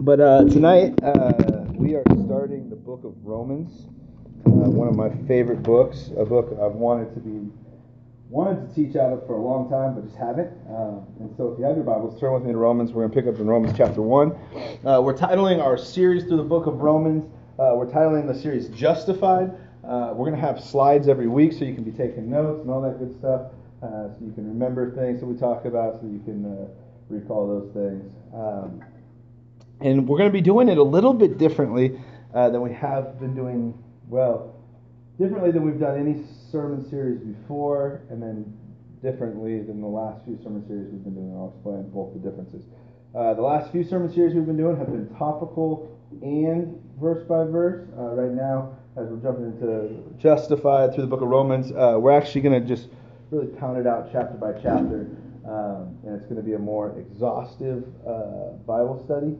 But uh, tonight uh, we are starting the book of Romans, uh, one of my favorite books, a book I've wanted to be wanted to teach out of for a long time, but just haven't. Um, and so, if you have your Bibles, turn with me to Romans. We're going to pick up in Romans chapter one. Uh, we're titling our series through the book of Romans. Uh, we're titling the series "Justified." Uh, we're going to have slides every week, so you can be taking notes and all that good stuff, so you can remember things that we talk about, so you can recall those things. Um, and we're going to be doing it a little bit differently uh, than we have been doing, well, differently than we've done any sermon series before, and then differently than the last few sermon series we've been doing. I'll explain both the differences. Uh, the last few sermon series we've been doing have been topical and verse by verse. Uh, right now, as we're jumping into Justified through the book of Romans, uh, we're actually going to just really count it out chapter by chapter. Um, and it's going to be a more exhaustive uh, Bible study.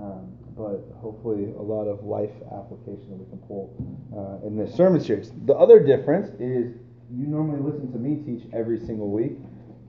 Um, but hopefully a lot of life application that we can pull uh, in this sermon series. The other difference is you normally listen to me teach every single week,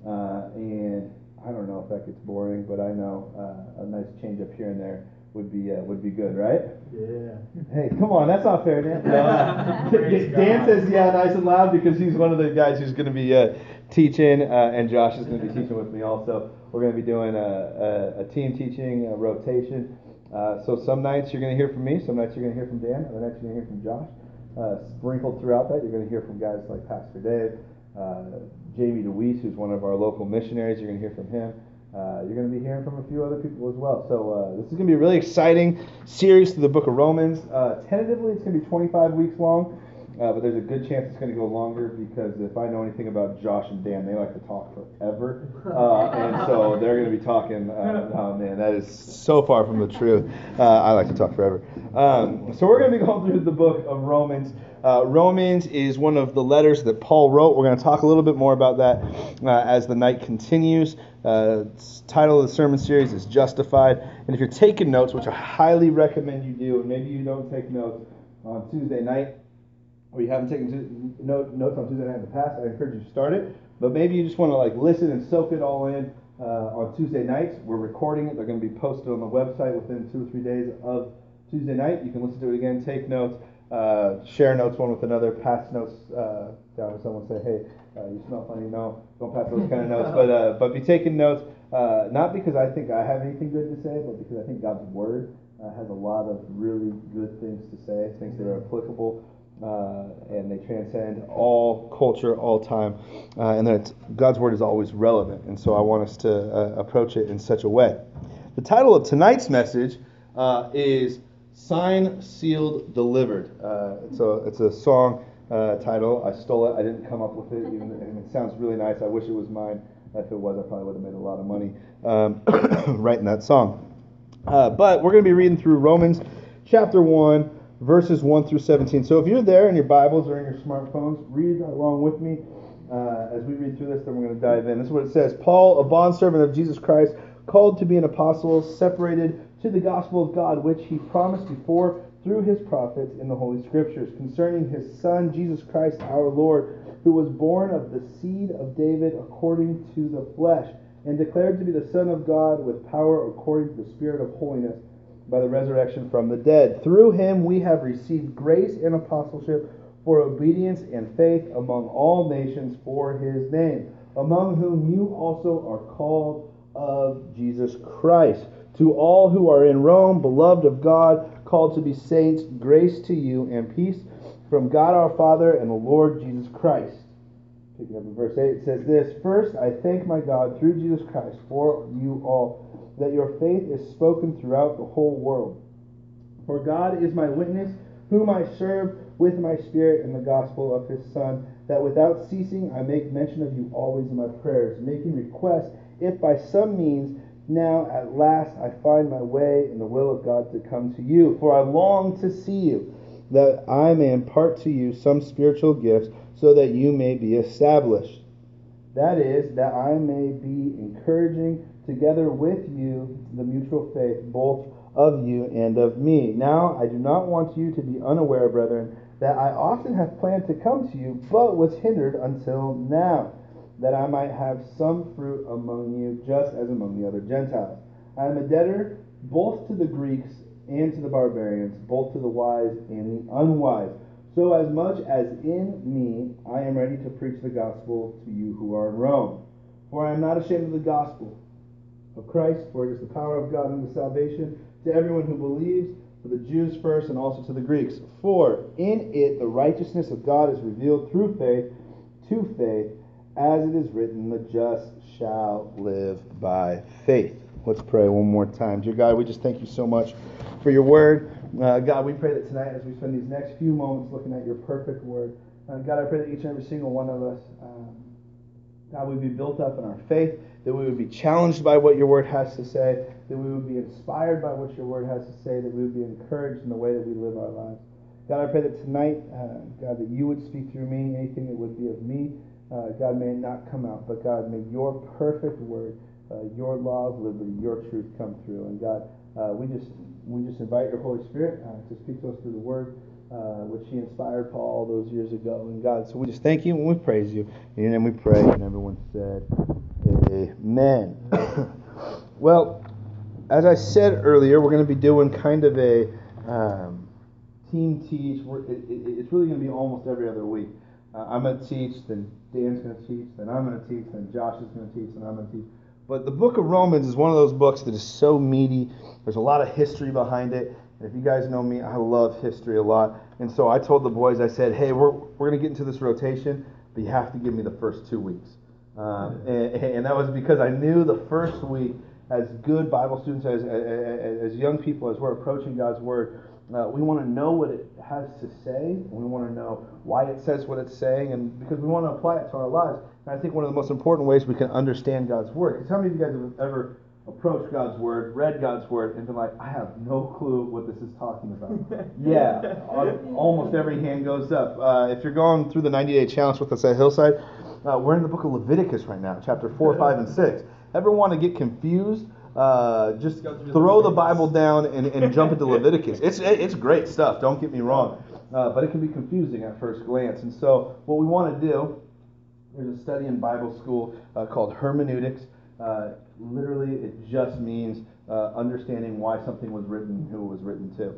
uh, and I don't know if that gets boring, but I know uh, a nice change up here and there would be uh, would be good, right? Yeah. Hey, come on, that's not fair, Dan. Dan says yeah, nice and loud because he's one of the guys who's going to be uh, teaching, uh, and Josh is going to be teaching with me also. We're going to be doing a, a, a team teaching a rotation. Uh, so some nights you're going to hear from me, some nights you're going to hear from Dan, other nights you're going to hear from Josh. Uh, sprinkled throughout that, you're going to hear from guys like Pastor Dave, uh, Jamie DeWeese, who's one of our local missionaries. You're going to hear from him. Uh, you're going to be hearing from a few other people as well. So uh, this is going to be a really exciting series through the book of Romans. Tentatively, it's going to be 25 weeks long. Uh, but there's a good chance it's going to go longer because if I know anything about Josh and Dan, they like to talk forever. Uh, and so they're going to be talking. Uh, oh, man, that is so far from the truth. Uh, I like to talk forever. Um, so we're going to be going through the book of Romans. Uh, Romans is one of the letters that Paul wrote. We're going to talk a little bit more about that uh, as the night continues. title of the sermon series is Justified. And if you're taking notes, which I highly recommend you do, and maybe you don't take notes on Tuesday night, or you haven't taken notes on Tuesday night in the past, I encourage you to start it. But maybe you just want to like listen and soak it all in uh, on Tuesday nights. We're recording it. They're going to be posted on the website within two or three days of Tuesday night. You can listen to it again, take notes, uh, share notes one with another, pass notes uh, down to someone. Say, hey, uh, you smell funny. No, don't pass those kind of notes. But uh, but be taking notes. Uh, not because I think I have anything good to say, but because I think God's word has a lot of really good things to say, things that are applicable uh, and they transcend all culture, all time, uh, and that God's word is always relevant. And so I want us to uh, approach it in such a way. The title of tonight's message uh, is "Sign, Sealed, Delivered." Uh, it's a it's a song uh, title. I stole it. I didn't come up with it, even, and it sounds really nice. I wish it was mine. If it was, I probably would have made a lot of money um, writing that song. but we're going to be reading through Romans chapter one verses 1 through 17. So if you're there in your Bibles or in your smartphones, read along with me uh, as we read through this, then we're going to dive in. This is what it says Paul, a bondservant of Jesus Christ, called to be an apostle, separated to the gospel of God, which he promised before through his prophets in the Holy Scriptures, concerning his Son, Jesus Christ our Lord, who was born of the seed of David according to the flesh, and declared to be the Son of God with power according to the Spirit of holiness by the resurrection from the dead. Through him we have received grace and apostleship for obedience and faith among all nations for his name, among whom you also are called of Jesus Christ. To all who are in Rome, beloved of God, called to be saints, grace to you and peace from God our Father and the Lord Jesus Christ. Picking up in verse 8, it says this First, I thank my God through Jesus Christ for you all that your faith is spoken throughout the whole world. For God is my witness, whom I serve with my spirit in the gospel of his Son, that without ceasing I make mention of you always in my prayers, making request, if by some means now at last I find my way in the will of God to come to you. For I long to see you, that I may impart to you some spiritual gifts, so that you may be established. That is, that I may be encouraging together with you the mutual faith, both of you and of me. Now, I do not want you to be unaware, brethren, that I often have planned to come to you, but was hindered until now, that I might have some fruit among you, just as among the other Gentiles. I am a debtor both to the Greeks and to the barbarians, both to the wise and the unwise. So, as much as in me, I am ready to preach the gospel to you who are in Rome. For I am not ashamed of the gospel of Christ, for it is the power of God unto salvation to everyone who believes, for the Jews first, and also to the Greeks. For in it the righteousness of God is revealed through faith to faith, as it is written, the just shall live by faith. Let's pray one more time. Dear God, we just thank you so much for your word. Uh, God, we pray that tonight, as we spend these next few moments looking at your perfect word, uh, God, I pray that each and every single one of us, um, God, we would be built up in our faith, that we would be challenged by what your word has to say, that we would be inspired by what your word has to say, that we would be encouraged in the way that we live our lives. God, I pray that tonight, uh, God, that you would speak through me, anything that would be of me, uh, God, may not come out, but God, may your perfect word, uh, your law of liberty, your truth come through. And God, uh, we just we just invite your Holy Spirit uh, to speak to us through the word, uh, which He inspired Paul those years ago. And God, so we just thank you and we praise you. In your name we pray. And everyone said, Amen. well, as I said earlier, we're going to be doing kind of a um, team teach. It, it, it's really going to be almost every other week. Uh, I'm going to teach, then Dan's going to teach, then I'm going to teach, then Josh is going to teach, and I'm going to teach. But the book of Romans is one of those books that is so meaty. There's a lot of history behind it. And if you guys know me, I love history a lot. And so I told the boys, I said, hey, we're, we're going to get into this rotation, but you have to give me the first two weeks. Um, and, and, that was because I knew the first week, as good Bible students, as, as, as young people, as we're approaching God's Word, uh, we want to know what it has to say. We want to know why it says what it's saying, and because we want to apply it to our lives. And I think one of the most important ways we can understand God's Word. Because how many of you guys have ever approached God's Word, read God's Word, and been like, I have no clue what this is talking about? yeah, almost every hand goes up. Uh, if you're going through the 90 day challenge with us at Hillside, uh, we're in the book of Leviticus right now, chapter 4, 5, and 6. Ever want to get confused? Uh, just throw the Bible down and, and jump into Leviticus. It's it's great stuff. Don't get me wrong, uh, but it can be confusing at first glance. And so, what we want to do, there's a study in Bible school uh, called hermeneutics. Uh, literally, it just means uh, understanding why something was written, and who it was written to.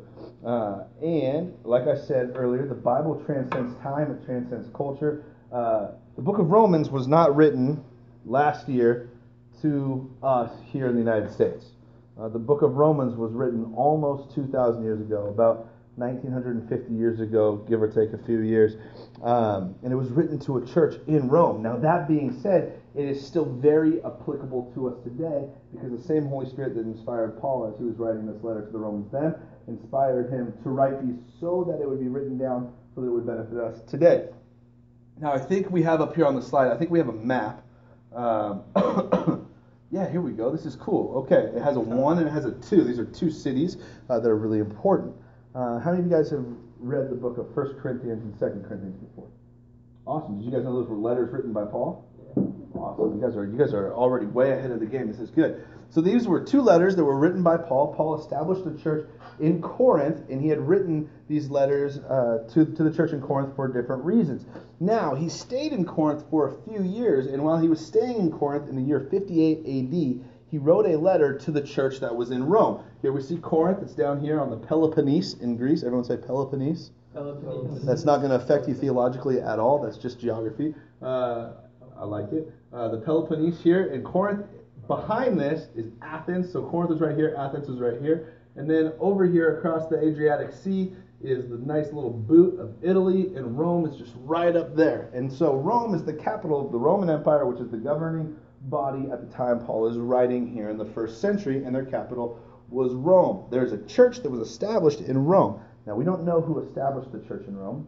Uh, and like I said earlier, the Bible transcends time. It transcends culture. the book of Romans was not written last year to us here in the United States. Uh, the book of Romans was written almost 2,000 years ago, about 1950 years ago, give or take a few years. Um, and it was written to a church in Rome. Now, that being said, it is still very applicable to us today because the same Holy Spirit that inspired Paul as he was writing this letter to the Romans then inspired him to write these so that it would be written down so that it would benefit us today. Now, I think we have up here on the slide, I think we have a map. Um, yeah, here we go. This is cool. Okay, it has a one and it has a two. These are two cities uh, that are really important. Uh, how many of you guys have read the book of First Corinthians and Second Corinthians before? Awesome. Did you guys know those were letters written by Paul? Awesome. You guys are you guys are already way ahead of the game. This is good. So these were two letters that were written by Paul. Paul established the church in Corinth, and he had written these letters uh, to, to the church in Corinth for different reasons. Now, he stayed in Corinth for a few years, and while he was staying in Corinth in the year 58 AD, he wrote a letter to the church that was in Rome. Here we see Corinth, it's down here on the Peloponnese in Greece. Everyone say Peloponnese? Peloponnese. That's not going to affect you theologically at all, that's just geography. Uh, I like it. Uh, the Peloponnese here and Corinth. Behind this is Athens. So Corinth is right here, Athens is right here. And then over here across the Adriatic Sea is the nice little boot of Italy, and Rome is just right up there. And so Rome is the capital of the Roman Empire, which is the governing body at the time Paul is writing here in the first century, and their capital was Rome. There's a church that was established in Rome. Now, we don't know who established the church in Rome.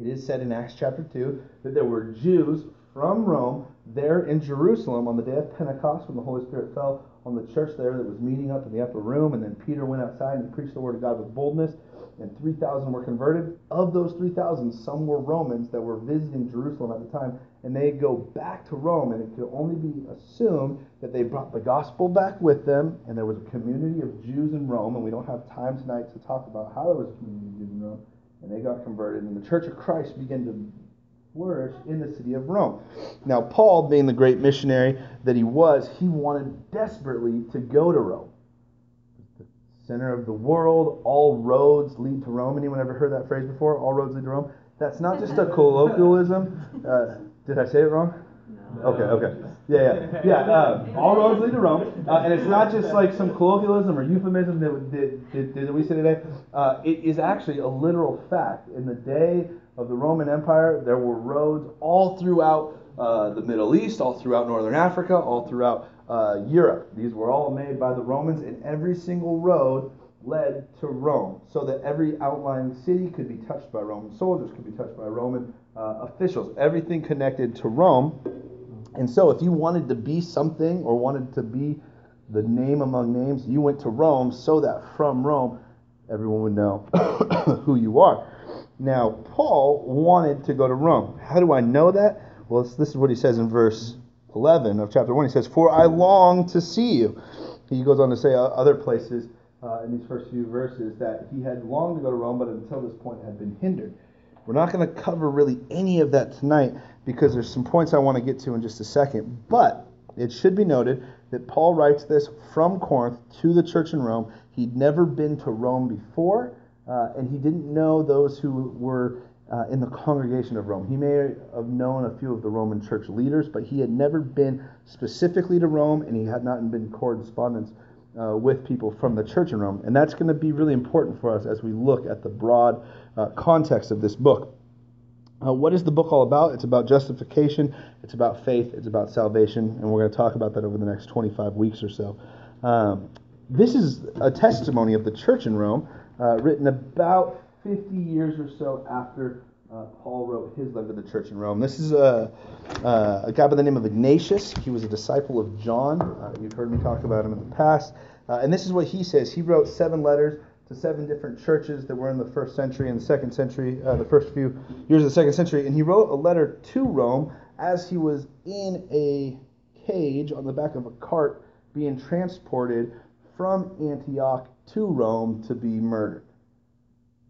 It is said in Acts chapter 2 that there were Jews from Rome there in Jerusalem on the day of Pentecost when the Holy Spirit fell on the church there that was meeting up in the upper room. And then Peter went outside and preached the word of God with boldness. And 3,000 were converted. Of those 3,000, some were Romans that were visiting Jerusalem at the time. And they go back to Rome. And it could only be assumed that they brought the gospel back with them. And there was a community of Jews in Rome. And we don't have time tonight to talk about how there was a community of Jews in Rome. And they got converted. And the church of Christ began to flourish in the city of Rome. Now, Paul, being the great missionary that he was, he wanted desperately to go to Rome. The center of the world, all roads lead to Rome. Anyone ever heard that phrase before? All roads lead to Rome? That's not just a colloquialism. Uh, did I say it wrong? No. Okay, okay. Yeah, yeah, yeah. Uh, all roads lead to Rome, uh, and it's not just like some colloquialism or euphemism that did, did, did we say today. Uh, it is actually a literal fact. In the day of the Roman Empire, there were roads all throughout uh, the Middle East, all throughout Northern Africa, all throughout uh, Europe. These were all made by the Romans, and every single road led to Rome, so that every outlying city could be touched by Roman soldiers, could be touched by Roman uh, officials. Everything connected to Rome. And so, if you wanted to be something or wanted to be the name among names, you went to Rome so that from Rome, everyone would know who you are. Now, Paul wanted to go to Rome. How do I know that? Well, this is what he says in verse 11 of chapter 1. He says, For I long to see you. He goes on to say other places uh, in these first few verses that he had longed to go to Rome, but until this point had been hindered. We're not going to cover really any of that tonight because there's some points I want to get to in just a second. But it should be noted that Paul writes this from Corinth to the church in Rome. He'd never been to Rome before, uh, and he didn't know those who were uh, in the congregation of Rome. He may have known a few of the Roman church leaders, but he had never been specifically to Rome, and he had not been correspondence uh, with people from the church in Rome. And that's going to be really important for us as we look at the broad uh, context of this book. Uh, what is the book all about? It's about justification, it's about faith, it's about salvation, and we're going to talk about that over the next 25 weeks or so. Um, this is a testimony of the church in Rome, uh, written about 50 years or so after uh, Paul wrote his letter to the church in Rome. This is a, uh, a guy by the name of Ignatius. He was a disciple of John. Uh, you've heard me talk about him in the past. Uh, and this is what he says. He wrote seven letters to seven different churches that were in the first century and the second century, uh, the first few years of the second century. And he wrote a letter to Rome as he was in a cage on the back of a cart being transported from Antioch to Rome to be murdered.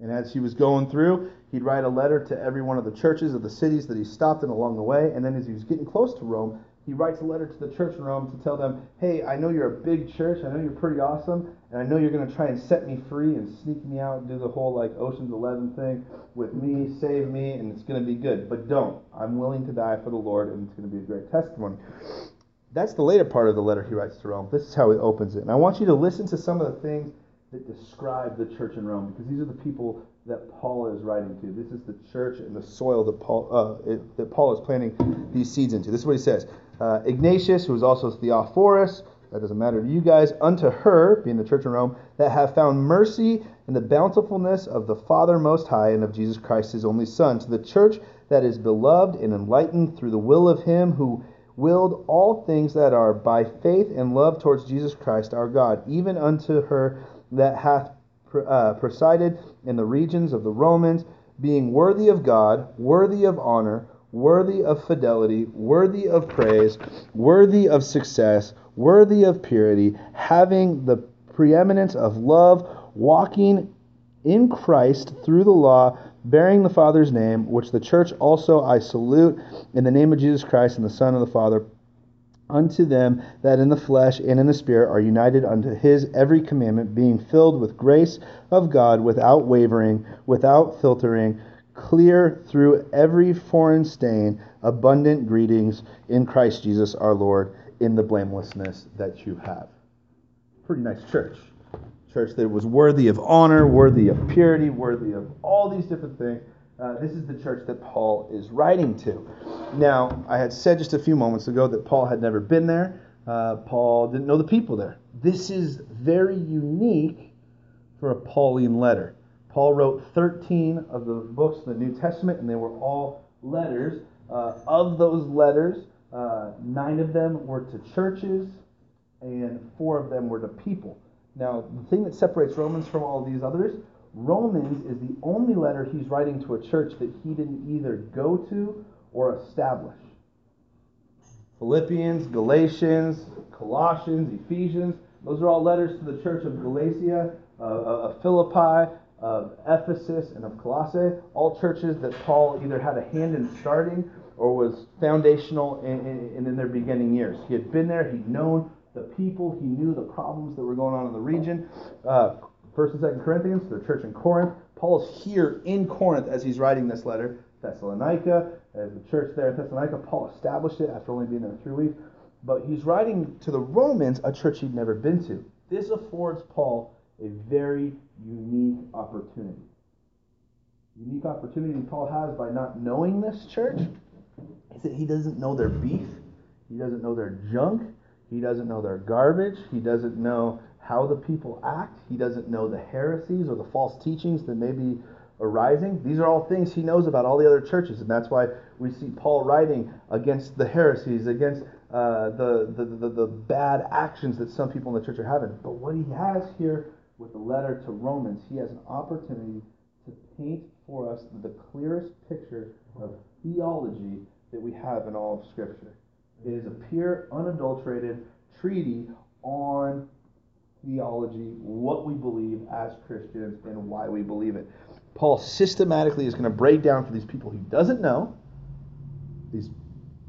And as he was going through, he'd write a letter to every one of the churches of the cities that he stopped in along the way. And then as he was getting close to Rome, he writes a letter to the church in Rome to tell them, hey, I know you're a big church. I know you're pretty awesome. And I know you're going to try and set me free and sneak me out and do the whole like Ocean's Eleven thing with me, save me, and it's going to be good. But don't. I'm willing to die for the Lord, and it's going to be a great testimony. That's the later part of the letter he writes to Rome. This is how he opens it. And I want you to listen to some of the things that describe the church in Rome because these are the people that Paul is writing to. This is the church and the soil that Paul uh, it, that Paul is planting these seeds into. This is what he says: uh, Ignatius, who is also Theophorus, that doesn't matter to you guys, unto her, being the church in Rome, that have found mercy in the bountifulness of the Father Most High and of Jesus Christ, His only Son, to the church that is beloved and enlightened through the will of Him who willed all things that are by faith and love towards Jesus Christ our God, even unto her that hath uh, presided in the regions of the Romans, being worthy of God, worthy of honor, worthy of fidelity, worthy of praise, worthy of success, worthy of purity, having the preeminence of love, walking in Christ through the law, bearing the Father's name, which the church also I salute in the name of Jesus Christ and the Son of the Father unto them that in the flesh and in the spirit are united unto his every commandment, being filled with grace of God without wavering, without filtering, clear through every foreign stain, abundant greetings in Christ Jesus our Lord, in the blamelessness that you have. Pretty nice church. Church that was worthy of honor, worthy of purity, worthy of all these different things. Uh, this is the church that Paul is writing to. Now, I had said just a few moments ago that Paul had never been there. Uh, Paul didn't know the people there. This is very unique for a Pauline letter. Paul wrote 13 of the books of the New Testament, and they were all letters. Uh, of those letters, uh, nine of them were to churches, and four of them were to people. Now, the thing that separates Romans from all these others Romans is the only letter he's writing to a church that he didn't either go to or establish. Philippians, Galatians, Colossians, Ephesians, those are all letters to the church of Galatia, uh, uh of Philippi, of Ephesus and of Colossae, all churches that Paul either had a hand in starting or was foundational in, in, in their beginning years. He had been there, he'd known the people, he knew the problems that were going on in the region. Uh, First and Second Corinthians, the church in Corinth. Paul is here in Corinth as he's writing this letter. Thessalonica, the church there in Thessalonica, Paul established it after only being there three weeks. But he's writing to the Romans, a church he'd never been to. This affords Paul a very unique opportunity. Unique opportunity Paul has by not knowing this church is that he doesn't know their beef, he doesn't know their junk, he doesn't know their garbage, he doesn't know how the people act, he doesn't know the heresies or the false teachings that may be arising. These are all things he knows about all the other churches, and that's why we see Paul writing against the heresies, against uh, the, the, the, the bad actions that some people in the church are having. But what he has here with the letter to Romans, he has an opportunity to paint for us the clearest picture of theology that we have in all of Scripture. It is a pure, unadulterated treaty on theology, what we believe as Christians, and why we believe it. Paul systematically is going to break down for these people he doesn't know. These,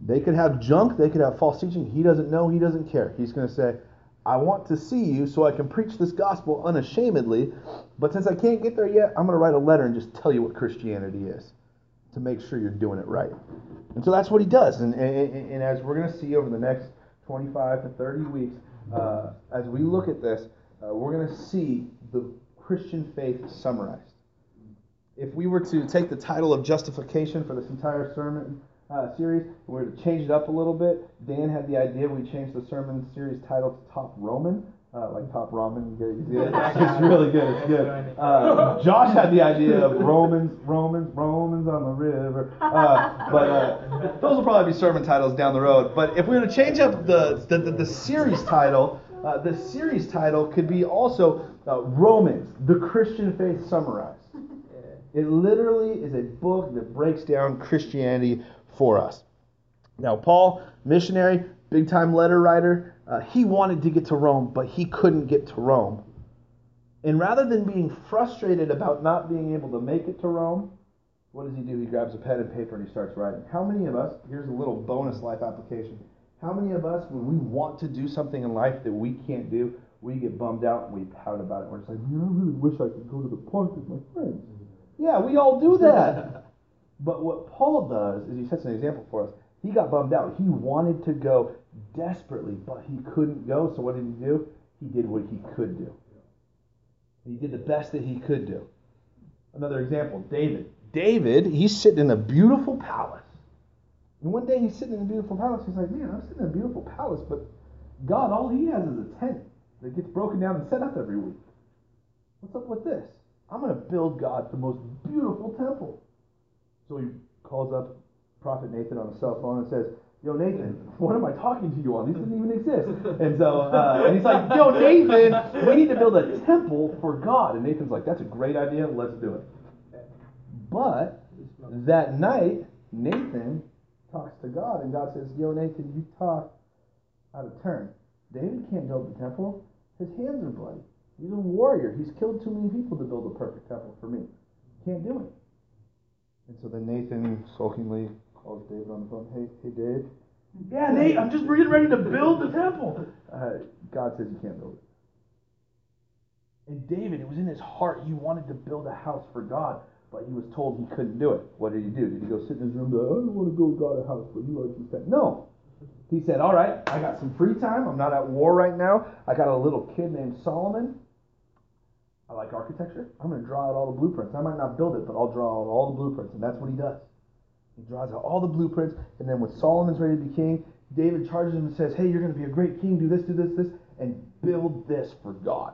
they could have junk, they could have false teaching. He doesn't know, he doesn't care. He's going to say, I want to see you so I can preach this gospel unashamedly, but since I can't get there yet, I'm going to write a letter and just tell you what Christianity is to make sure you're doing it right. And so that's what he does. And, and, and as we're going to see over the next 25 to 30 weeks, uh, as we look at this, uh, we're going to see the Christian faith summarized. If we were to take the title of justification for this entire sermon uh, series, we were to change it up a little bit. Dan had the idea we changed the sermon series title to Top Roman. Uh, like top ramen, it's really good. It's good. Uh, Josh had the idea of Romans, Romans, Romans on the river. Uh, but uh, those will probably be sermon titles down the road. But if we were to change up the the, the, the series title, uh, the series title could be also uh, Romans, the Christian faith summarized. It literally is a book that breaks down Christianity for us. Now, Paul, missionary, big time letter writer, uh, he wanted to get to Rome, but he couldn't get to Rome. And rather than being frustrated about not being able to make it to Rome, what does he do? He grabs a pen and paper and he starts writing. How many of us, here's a little bonus life application. How many of us, when we want to do something in life that we can't do, we get bummed out and we pout about it? We're just like, I really wish I could go to the park with my friends. Yeah, we all do that. but what Paul does is he sets an example for us. He got bummed out. He wanted to go desperately, but he couldn't go. So what did he do? He did what he could do. He did the best that he could do. Another example, David. David, he's sitting in a beautiful palace. And one day he's sitting in a beautiful palace. He's like, man, I'm sitting in a beautiful palace, but God, all he has is a tent that gets broken down and set up every week. What's up with this? I'm going to build God the most beautiful temple. So he calls up Prophet Nathan on a cell phone and says, Yo, Nathan, what am I talking to you on? These doesn't even exist. And so, uh, and he's like, Yo, Nathan, we need to build a temple for God. And Nathan's like, That's a great idea. Let's do it. But that night, Nathan talks to God, and God says, Yo, Nathan, you talk out of turn. David can't build the temple. His hands are bloody. He's a warrior. He's killed too many people to build a perfect temple for me. Can't do it. And so then Nathan sulkingly calls David on the phone. Hey, hey, Dave. Yeah, Nate, I'm just getting ready to build the temple. Uh, God says you can't build it. And David, it was in his heart. He wanted to build a house for God, but he was told he couldn't do it. What did he do? Did he go sit in his room and go, I don't want to build God a house, but you like to No. He said, All right, I got some free time. I'm not at war right now. I got a little kid named Solomon. I like architecture. I'm going to draw out all the blueprints. I might not build it, but I'll draw out all the blueprints. And that's what he does. He draws out all the blueprints. And then when Solomon's ready to be king, David charges him and says, Hey, you're going to be a great king. Do this, do this, this, and build this for God.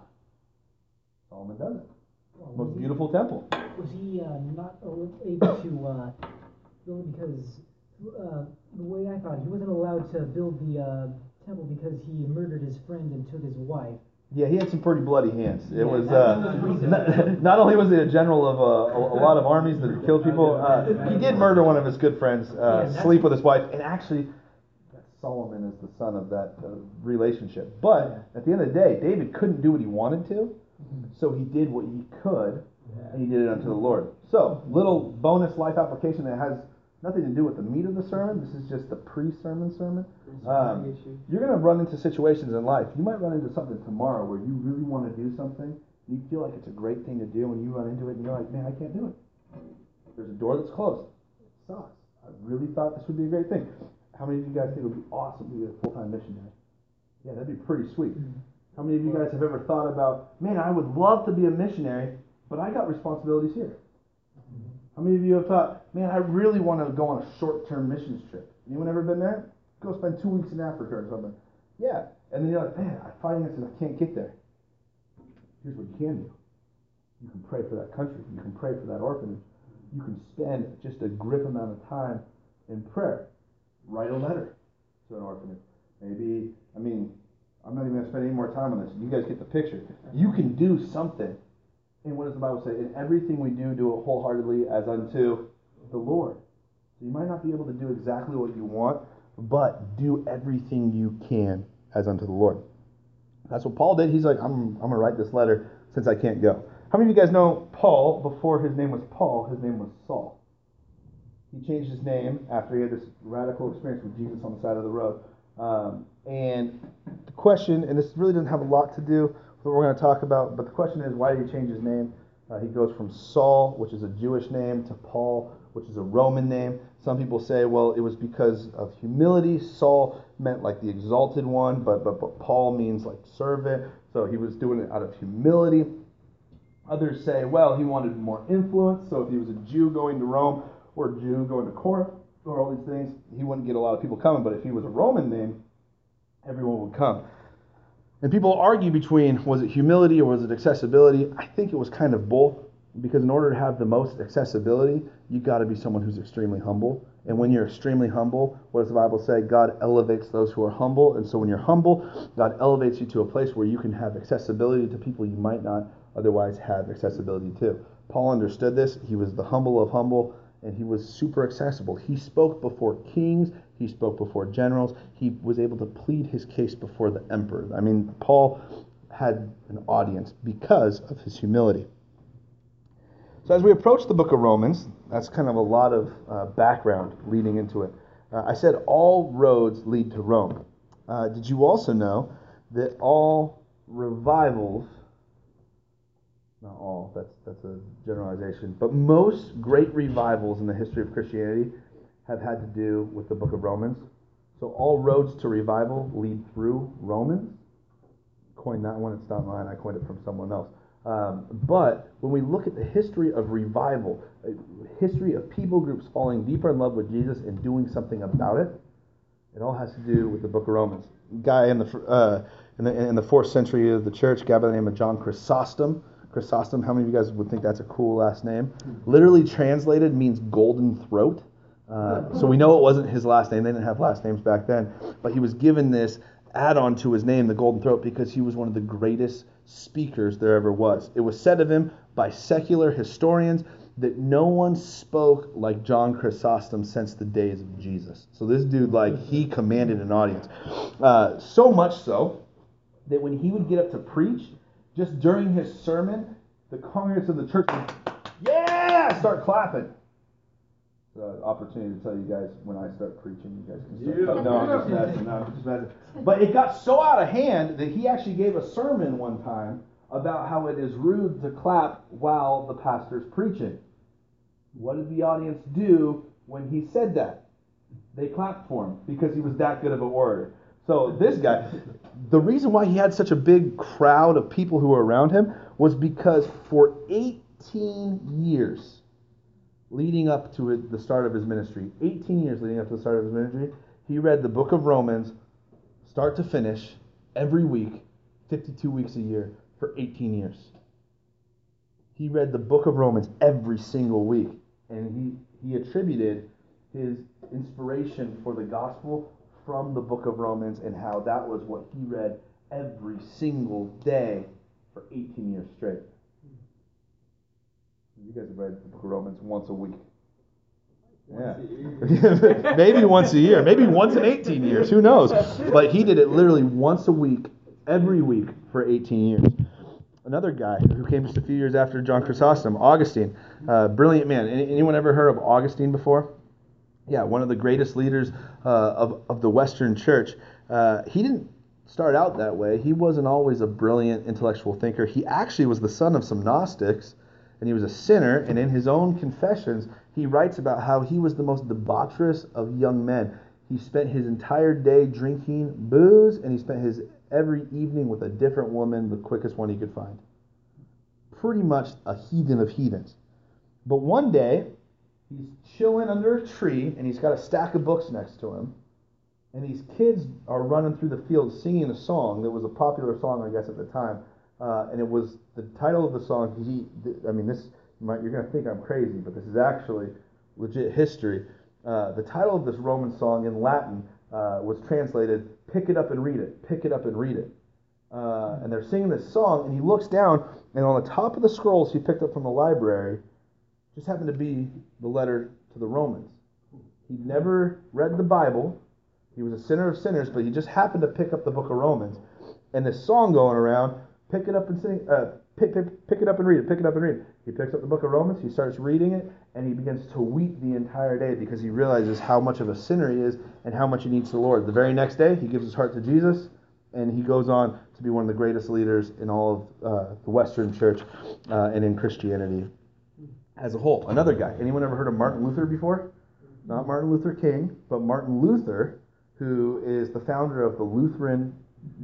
Solomon does it. Well, Most beautiful he, temple. Was he uh, not able to uh, build because uh, the way I thought, he wasn't allowed to build the uh, temple because he murdered his friend and took his wife. Yeah, he had some pretty bloody hands. It yeah, was uh, not, not, only was he a general of uh, a, a, lot of armies that killed people, uh, he did murder one of his good friends, uh, yeah, sleep with his wife, and actually, Solomon is the son of that uh, relationship. But at the end of the day, David couldn't do what he wanted to, mm-hmm. so he did what he could and he did it unto the Lord. So, little bonus life application that has nothing to do with the meat of the sermon. This is just the pre-sermon sermon. Um, you're going to run into situations in life. You might run into something tomorrow where you really want to do something. You feel like it's a great thing to do, and you run into it, and you're like, man, I can't do it. There's a door that's closed. It sucks. I really thought this would be a great thing. How many of you guys think it would be awesome to be a full-time missionary? Yeah, that'd be pretty sweet. How many of you guys have ever thought about, man, I would love to be a missionary, but I got responsibilities here? How many of you have thought, man, I really want to go on a short-term missions trip? Anyone ever been there? Go spend two weeks in Africa or something. Yeah. And then you're like, man, I finances, I can't get there. Here's what you can do. You can pray for that country. You can pray for that orphanage. You can spend just a grip amount of time in prayer. Write a letter to an orphanage. Maybe, I mean, I'm not even going to spend any more time on this. You guys get the picture. You can do something and what does the Bible say? In everything we do, do it wholeheartedly as unto the Lord. So you might not be able to do exactly what you want, but do everything you can as unto the Lord. That's what Paul did. He's like, I'm, I'm going to write this letter since I can't go. How many of you guys know Paul, before his name was Paul, his name was Saul? He changed his name after he had this radical experience with Jesus on the side of the road. Um, and the question, and this really doesn't have a lot to do what we're going to talk about. But the question is, why did he change his name? Uh, he goes from Saul, which is a Jewish name, to Paul, which is a Roman name. Some people say, well, it was because of humility. Saul meant like the exalted one, but, but, but Paul means like servant. So he was doing it out of humility. Others say, well, he wanted more influence. So if he was a Jew going to Rome or a Jew going to Corinth or all these things, he wouldn't get a lot of people coming. But if he was a Roman name, everyone would come. And people argue between was it humility or was it accessibility? I think it was kind of both because in order to have the most accessibility, you've got to be someone who's extremely humble. And when you're extremely humble, what does the Bible say? God elevates those who are humble. And so when you're humble, God elevates you to a place where you can have accessibility to people you might not otherwise have accessibility to. Paul understood this. He was the humble of humble and he was super accessible. He spoke before kings, he spoke before generals, he was able to plead his case before the emperor. I mean, Paul had an audience because of his humility. So, as we approach the book of Romans, that's kind of a lot of uh, background leading into it. Uh, I said all roads lead to Rome. Uh, did you also know that all revivals not all, that's, that's a generalization, but most great revivals in the history of Christianity have had to do with the book of Romans. So all roads to revival lead through Romans. Coined that one, it's not mine, I coined it from someone else. Um, but when we look at the history of revival, history of people groups falling deeper in love with Jesus and doing something about it, it all has to do with the book of Romans. Guy in the, uh, in the, in the fourth century of the church, guy by the name of John Chrysostom, Chrysostom. How many of you guys would think that's a cool last name? Literally translated means golden throat. Uh, so we know it wasn't his last name. They didn't have last names back then. But he was given this add on to his name, the golden throat, because he was one of the greatest speakers there ever was. It was said of him by secular historians that no one spoke like John Chrysostom since the days of Jesus. So this dude, like, he commanded an audience. Uh, so much so that when he would get up to preach, just during his sermon, the congregants of the church would, yeah, start clapping. The opportunity to tell you guys when I start preaching, you guys can start. Yeah. No, I'm just messing. No, I'm just messing. But it got so out of hand that he actually gave a sermon one time about how it is rude to clap while the pastor's preaching. What did the audience do when he said that? They clapped for him because he was that good of a orator. So this guy, the reason why he had such a big crowd of people who were around him was because for 18 years leading up to the start of his ministry, 18 years leading up to the start of his ministry, he read the book of Romans start to finish every week, 52 weeks a year for 18 years. He read the book of Romans every single week and he he attributed his inspiration for the gospel from the book of Romans and how that was what he read every single day for 18 years straight. You guys have read the book of Romans once a week. Yeah. maybe once a year, maybe once in 18 years, who knows? But he did it literally once a week, every week for 18 years. another guy who came just a few years after John Chrysostom, Augustine, uh, brilliant man. Anyone ever heard of Augustine before? Yeah, one of the greatest leaders uh, of, of the Western Church. Uh, he didn't start out that way. He wasn't always a brilliant intellectual thinker. He actually was the son of some Gnostics, and he was a sinner. And in his own confessions, he writes about how he was the most debaucherous of young men. He spent his entire day drinking booze, and he spent his every evening with a different woman, the quickest one he could find. Pretty much a heathen of heathens. But one day, he's chilling under a tree, and he's got a stack of books next to him. And these kids are running through the field singing a song that was a popular song, I guess, at the time. Uh, and it was the title of the song. He, I mean, this might, you're to think I'm crazy, but this is actually legit history. Uh, the title of this Roman song in Latin uh, was translated, Pick it up and read it, pick it up and read it. Uh, and they're singing this song, and he looks down, and on the top of the scrolls he picked up from the library just happened to be the letter to the Romans. He'd never read the Bible, he was a sinner of sinners, but he just happened to pick up the book of Romans. And this song going around, pick it up and sing, uh, pick, pick, pick it up and read it, pick it up and read it. He picks up the book of Romans, he starts reading it, and he begins to weep the entire day because he realizes how much of a sinner he is and how much he needs the Lord. The very next day, he gives his heart to Jesus, and he goes on to be one of the greatest leaders in all of uh, the Western church uh, and in Christianity as a whole. Another guy. Anyone ever heard of Martin Luther before? Not Martin Luther King, but Martin Luther, who is the founder of the Lutheran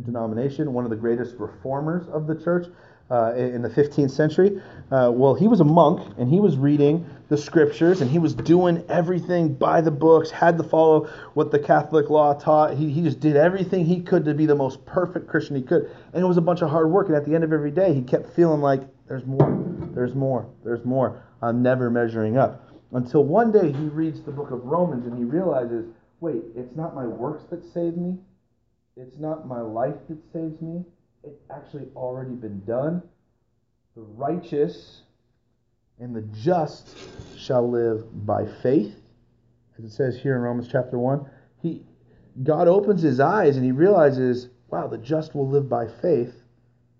denomination, one of the greatest reformers of the church uh, in the 15th century. Uh, well, he was a monk and he was reading the scriptures and he was doing everything by the books, had to follow what the Catholic law taught. He, he just did everything he could to be the most perfect Christian he could. And it was a bunch of hard work. And at the end of every day, he kept feeling like there's more, there's more, there's more. I'm never measuring up. Until one day he reads the book of Romans and he realizes wait, it's not my works that save me, it's not my life that saves me it's actually already been done. The righteous and the just shall live by faith. As it says here in Romans chapter 1, he God opens his eyes and he realizes, wow, the just will live by faith.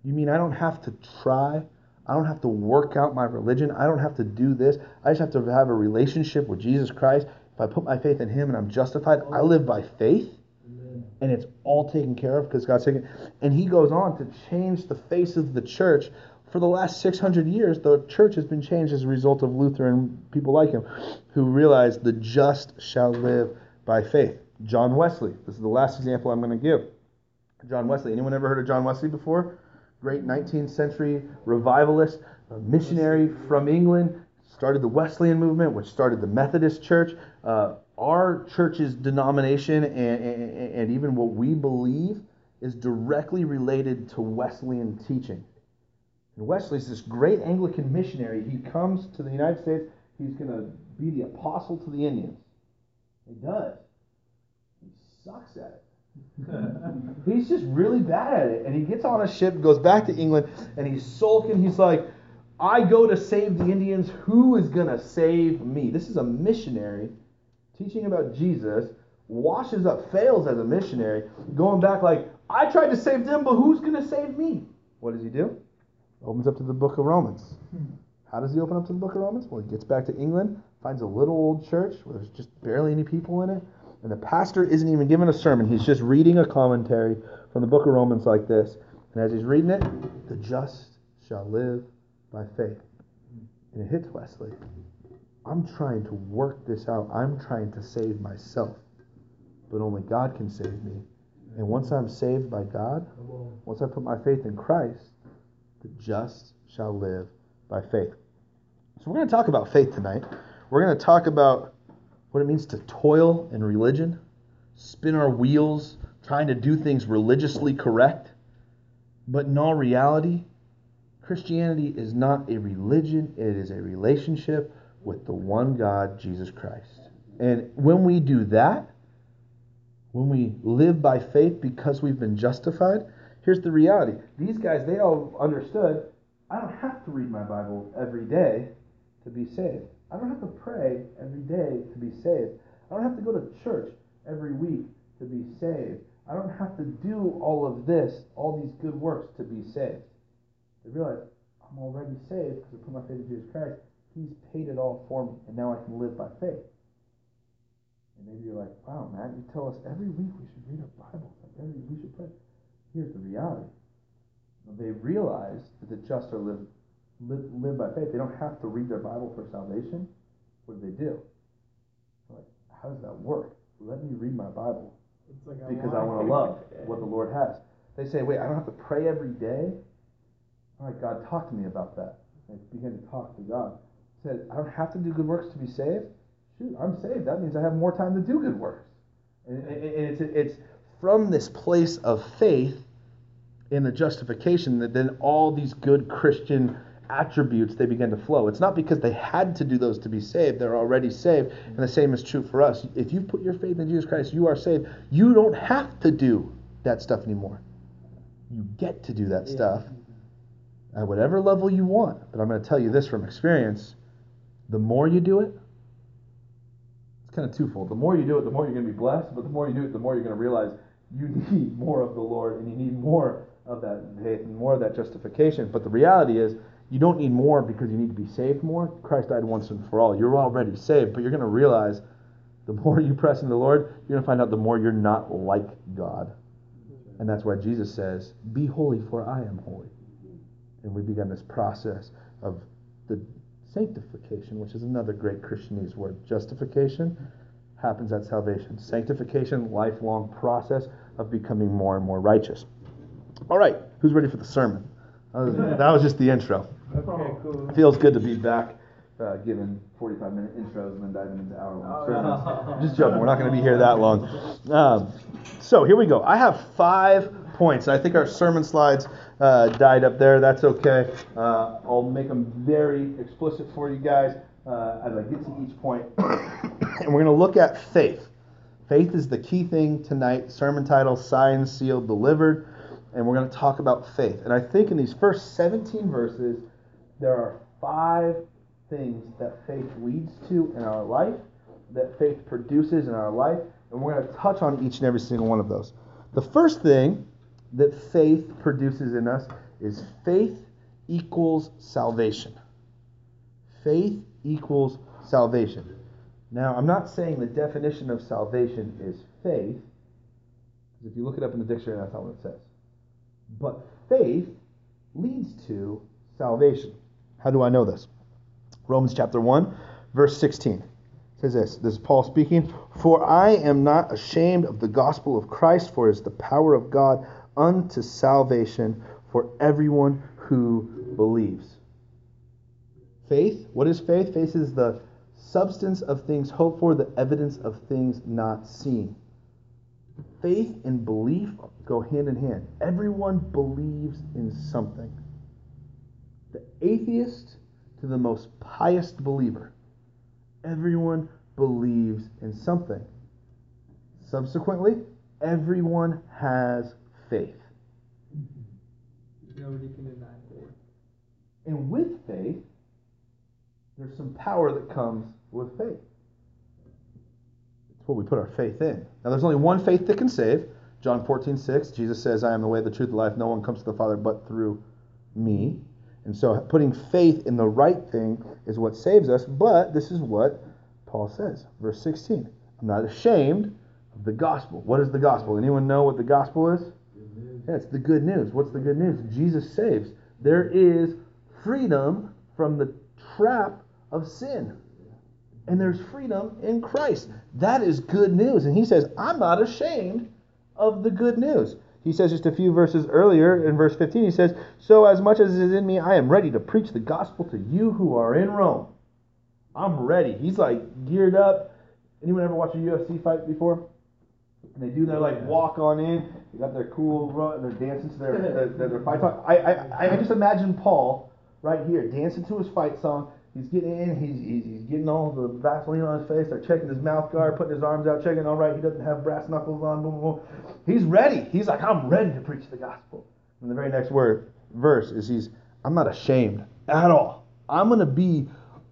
You mean I don't have to try? I don't have to work out my religion. I don't have to do this. I just have to have a relationship with Jesus Christ. If I put my faith in him and I'm justified, I live by faith and it's all taken care of because God's taken. And he goes on to change the face of the church. For the last 600 years, the church has been changed as a result of Luther and people like him who realized the just shall live by faith. John Wesley. This is the last example I'm going to give. John Wesley. Anyone ever heard of John Wesley before? Great 19th century revivalist, missionary from England, started the Wesleyan movement, which started the Methodist Church. Uh, our church's denomination and, and, and, even what we believe is directly related to Wesleyan teaching. And Wesley's this great Anglican missionary. He comes to the United States. He's going to be the apostle to the Indians. He does. He sucks at it. he's just really bad at it. And he gets on a ship, goes back to England, and he's sulking. He's like, I go to save the Indians. Who is going to save me? This is a missionary teaching about Jesus, washes up, fails as a missionary, going back like, I tried to save them, but who's going to save me? What does he do? Opens up to the book of Romans. Hmm. How does he open up to the book of Romans? Well, he gets back to England, finds a little old church where there's just barely any people in it, and the pastor isn't even giving a sermon. He's just reading a commentary from the book of Romans like this. And as he's reading it, the just shall live by faith. And it hits Wesley. I'm trying to work this out. I'm trying to save myself. But only God can save me. And once I'm saved by God, once I put my faith in Christ, the just shall live by faith. So we're going to talk about faith tonight. We're going to talk about what it means to toil in religion, spin our wheels, trying to do things religiously correct. But in all reality, Christianity is not a religion, it is a relationship with the one God, Jesus Christ. And when we do that, when we live by faith because we've been justified, here's the reality. These guys, they all understood I don't have to read my Bible every day to be saved. I don't have to pray every day to be saved. I don't have to go to church every week to be saved. I don't have to do all of this, all these good works to be saved. they realize I'm already saved because I put my faith in Jesus Christ. He's paid it all for me, and now I can live by faith. And maybe you're like, wow, Matt, you tell us every week we should read our Bibles. Like every we should pray. Here's the reality. They realize that the just are live, live, live by faith. They don't have to read their Bible for salvation. What do they do? Like, how does that work? Let me read my Bible like because I want to love what the Lord has. They say, wait, I don't have to pray every day. All right, God, talk to me about that. They begin to talk to God. Said, I don't have to do good works to be saved. Shoot, I'm saved. That means I have more time to do good works. And, it's, it's from this place of faith in the justification that then all these good Christian attributes they begin to flow. It's not because they had to do those to be saved, they're already saved. And the same is true for us. If you put your faith in Jesus Christ, you are saved. You don't have to do that stuff anymore. You get to do that yeah. stuff at whatever level you want. But I'm going to tell you this from experience the more you do it, it's kind of twofold. The more you do it, the more you're going to be blessed. But the more you do it, the more you're going to realize you need more of the Lord and you need more of that faith and more of that justification. But the reality is, you don't need more because you need to be saved more. Christ died once and for all. You're already saved, but you're going to realize the more you press in the Lord, you're going to find out the more you're not like God. And that's why Jesus says, Be holy, for I am holy. And we begin this process of the sanctification, which is another great Christianese word. Justification happens at salvation. Sanctification, lifelong process of becoming more and more righteous. All right, who's ready for the sermon? That was, that was just the intro. Okay, cool. Feels good to be back, uh, giving 45 minute intros and then diving into hour long sermons. Oh, just joking, we're not going to be here that long. Um, so here we go. I have five points. I think our sermon slides uh, died up there. That's okay. Uh, I'll make them very explicit for you guys uh, as I get to each point. and we're going to look at faith. Faith is the key thing tonight. Sermon title Signed, Sealed, Delivered and we're going to talk about faith. And I think in these first 17 verses, there are five things that faith leads to in our life, that faith produces in our life, and we're going to touch on each and every single one of those. The first thing that faith produces in us is faith equals salvation. Faith equals salvation. Now, I'm not saying the definition of salvation is faith, because if you look it up in the dictionary, that's not what it says. But faith leads to salvation. How do I know this? Romans chapter 1, verse 16 says this. This is Paul speaking. For I am not ashamed of the gospel of Christ, for it is the power of God unto salvation for everyone who believes. Faith, what is faith? Faith is the substance of things hoped for, the evidence of things not seen. Faith and belief go hand in hand. Everyone believes in something. The atheist to the most pious believer, everyone believes in something. Subsequently, everyone has faith. Nobody can deny faith. And with faith, there's some power that comes with faith It's what we put our faith in. Now, there's only one faith that can save. John 14, 6, Jesus says, I am the way, the truth, the life. No one comes to the Father but through me. And so putting faith in the right thing is what saves us. But this is what Paul says. Verse 16. I'm not ashamed of the gospel. What is the gospel? Anyone know what the gospel is? It's the good news. What's the good news? Jesus saves. There is freedom from the trap of sin and there's freedom in Christ. That is good news. And he says, I'm not ashamed of the good news. He says just a few verses earlier in verse 15, he says, So as much as is in me, I am ready to preach the gospel to you who are in Rome. I'm ready. He's like geared up. Anyone ever watch a UFC fight before? And they do their like walk on in. They got their cool run. They're dancing to their their, their fight song. I, I I just imagine Paul right here dancing to his fight song He's getting in. He's, he's, he's getting all the Vaseline on his face. They're checking his mouth guard, putting his arms out, checking. All right, he doesn't have brass knuckles on. Boom, boom. He's ready. He's like, I'm ready to preach the gospel. And the very next word, verse, is he's, I'm not ashamed at all. I'm gonna be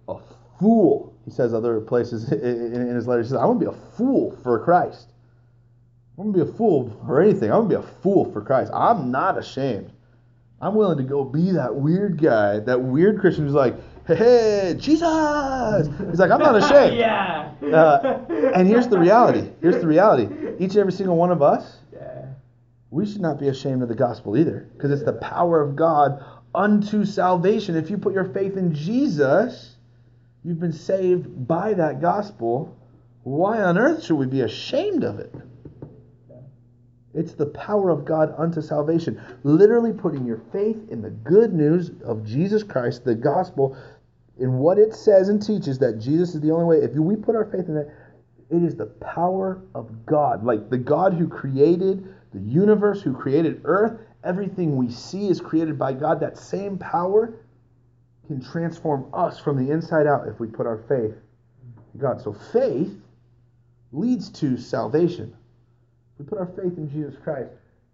a fool. He says other places in his letter. He says, I'm gonna be a fool for Christ. I'm gonna be a fool for anything. I'm gonna be a fool for Christ. I'm not ashamed I'm willing to go be that weird guy, that weird Christian who's like, hey, hey Jesus. He's like, I'm not ashamed. yeah. Uh, and here's the reality. Here's the reality. Each and every single one of us, Yeah. we should not be ashamed of the gospel either, because it's the power of God unto salvation. If you put your faith in Jesus, you've been saved by that gospel. Why on earth should we be ashamed of it? It's the power of God unto salvation. Literally putting your faith in the good news of Jesus Christ, the gospel, in what it says and teaches that Jesus is the only way. If we put our faith in it, it is the power of God. Like the God who created the universe, who created earth, everything we see is created by God. That same power can transform us from the inside out if we put our faith in God. So faith leads to salvation. We put our faith in Jesus Christ,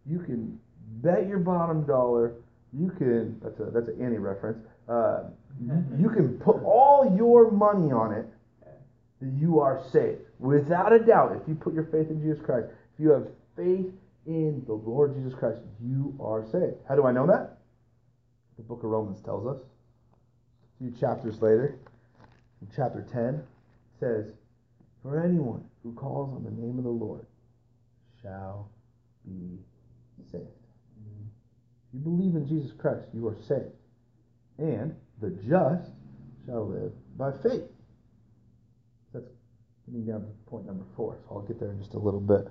you can bet your bottom dollar. You can that's a that's an Annie reference. Uh, you can put all your money on it that you are saved without a doubt. If you put your faith in Jesus Christ, if you have faith in the Lord Jesus Christ, you are saved. How do I know that? The book of Romans tells us. A few chapters later, in chapter 10, says, For anyone who calls on the name of the Lord shall be saved. Mm-hmm. If you believe in Jesus Christ, you are saved. And the just shall live by faith. That's getting down to point number four, so I'll get there in just a little bit.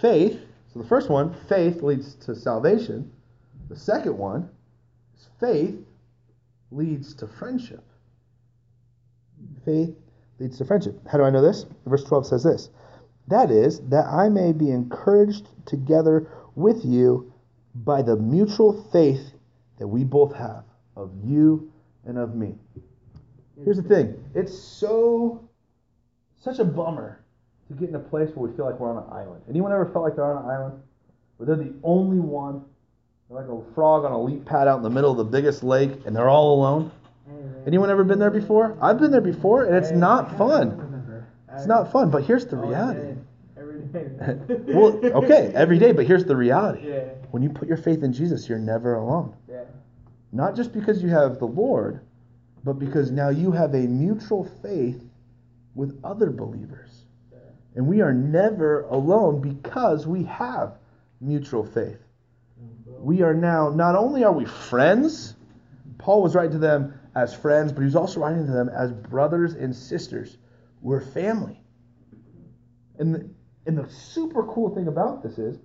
Faith, so the first one, faith leads to salvation. The second one is faith leads to friendship. Faith leads to friendship. How do I know this? Verse 12 says this That is, that I may be encouraged together with you by the mutual faith that we both have of you and of me. Here's the thing it's so, such a bummer to get in a place where we feel like we're on an island. Anyone ever felt like they're on an island? Where they're the only one? They're like a frog on a leap pad out in the middle of the biggest lake and they're all alone? Anyone ever been there before? I've been there before and it's not fun. It's not fun, but here's the reality. Every day. Well, okay, every day, but here's the reality. Yeah. When you put your faith in Jesus, you're never alone. Yeah. Not just because you have the Lord, but because now you have a mutual faith with other believers. And we are never alone because we have mutual faith. Mm-hmm. We are now, not only are we friends, Paul was writing to them as friends, but he was also writing to them as brothers and sisters. We're family. And the, and the super cool thing about this is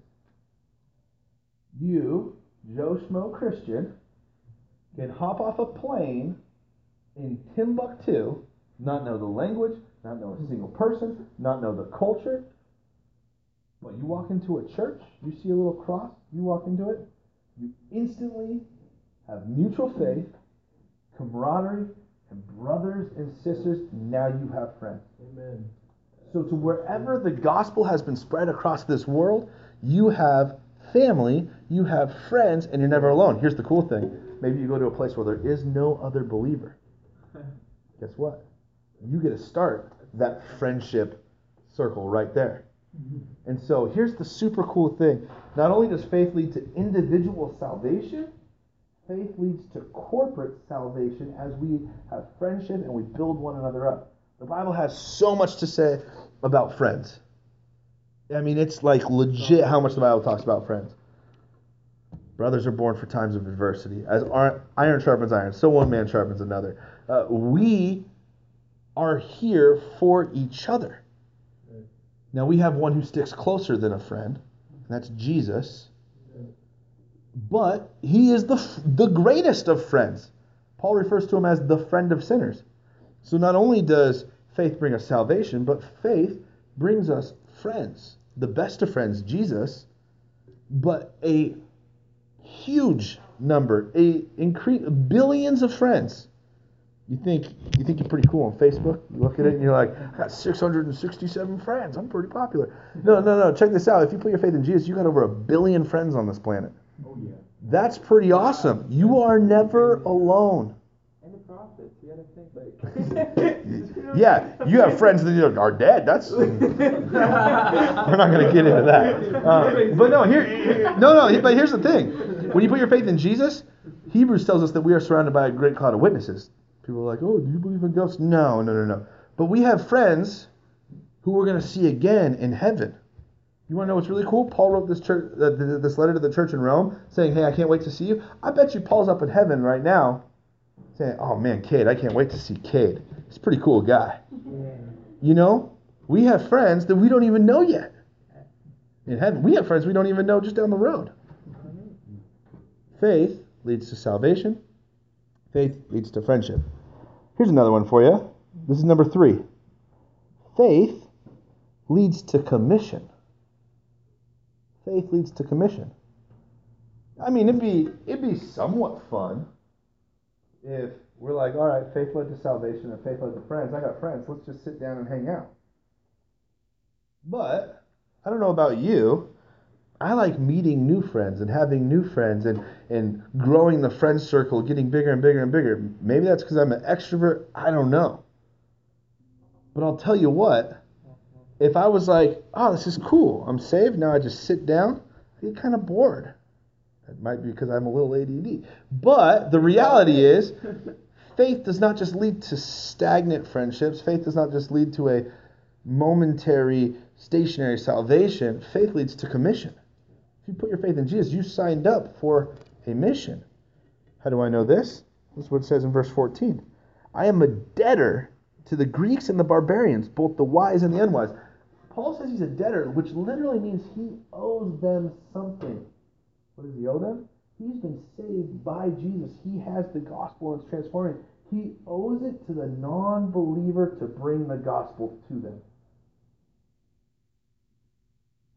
you, Joe Schmo Christian, can hop off a plane in Timbuktu, not know the language, not know a single person, not know the culture. But you walk into a church, you see a little cross, you walk into it, you instantly have mutual faith, camaraderie, and brothers and sisters. Now you have friends. Amen. So, to wherever the gospel has been spread across this world, you have family, you have friends, and you're never alone. Here's the cool thing maybe you go to a place where there is no other believer. Guess what? You get to start that friendship circle right there. Mm-hmm. And so, here's the super cool thing not only does faith lead to individual salvation, faith leads to corporate salvation as we have friendship and we build one another up. The Bible has so much to say about friends. I mean, it's like legit how much the Bible talks about friends. Brothers are born for times of adversity. As iron sharpens iron, so one man sharpens another. Uh, we are here for each other. Now, we have one who sticks closer than a friend, and that's Jesus. But he is the, the greatest of friends. Paul refers to him as the friend of sinners. So not only does faith bring us salvation, but faith brings us friends. The best of friends, Jesus, but a huge number, a increase billions of friends. You think you think you're pretty cool on Facebook? You look at it and you're like, I got 667 friends. I'm pretty popular. No, no, no. Check this out. If you put your faith in Jesus, you got over a billion friends on this planet. Oh yeah. That's pretty awesome. You are never alone. And the prophets, you gotta think like. Yeah, you have friends that are dead. That's we're not going to get into that. Uh, but no, here, here- no, no. But here's the thing. when you put your faith in Jesus, Hebrews tells us that we are surrounded by a great cloud of witnesses. People are like, oh, do you believe in ghosts? No, no, no, no. But we have friends who we're going to see again in heaven. You want to know what's really cool? Paul wrote this church, uh, this letter to the church in Rome, saying, "Hey, I can't wait to see you." I bet you Paul's up in heaven right now, saying, "Oh man, Cade, I can't wait to see Cade. He's a pretty cool guy." You know, we have friends that we don't even know yet in heaven. We have friends we don't even know just down the road. Faith leads to salvation. Faith leads to friendship. Here's another one for you. This is number three. Faith leads to commission. Faith leads to commission. I mean, it'd be it'd be somewhat fun if we're like, all right, faith led to salvation and faith led to friends. I got friends. Let's just sit down and hang out. But I don't know about you. I like meeting new friends and having new friends and, and growing the friend circle, getting bigger and bigger and bigger. Maybe that's because I'm an extrovert. I don't know. But I'll tell you what, if I was like, oh, this is cool, I'm saved, now I just sit down, I get kind of bored. It might be because I'm a little ADD. But the reality is, faith does not just lead to stagnant friendships, faith does not just lead to a momentary, stationary salvation. Faith leads to commission. If you put your faith in Jesus, you signed up for a mission. How do I know this? This is what it says in verse 14. I am a debtor to the Greeks and the barbarians, both the wise and the unwise. Paul says he's a debtor, which literally means he owes them something. What does he owe them? He's been saved by Jesus. He has the gospel and it's transforming. He owes it to the non believer to bring the gospel to them.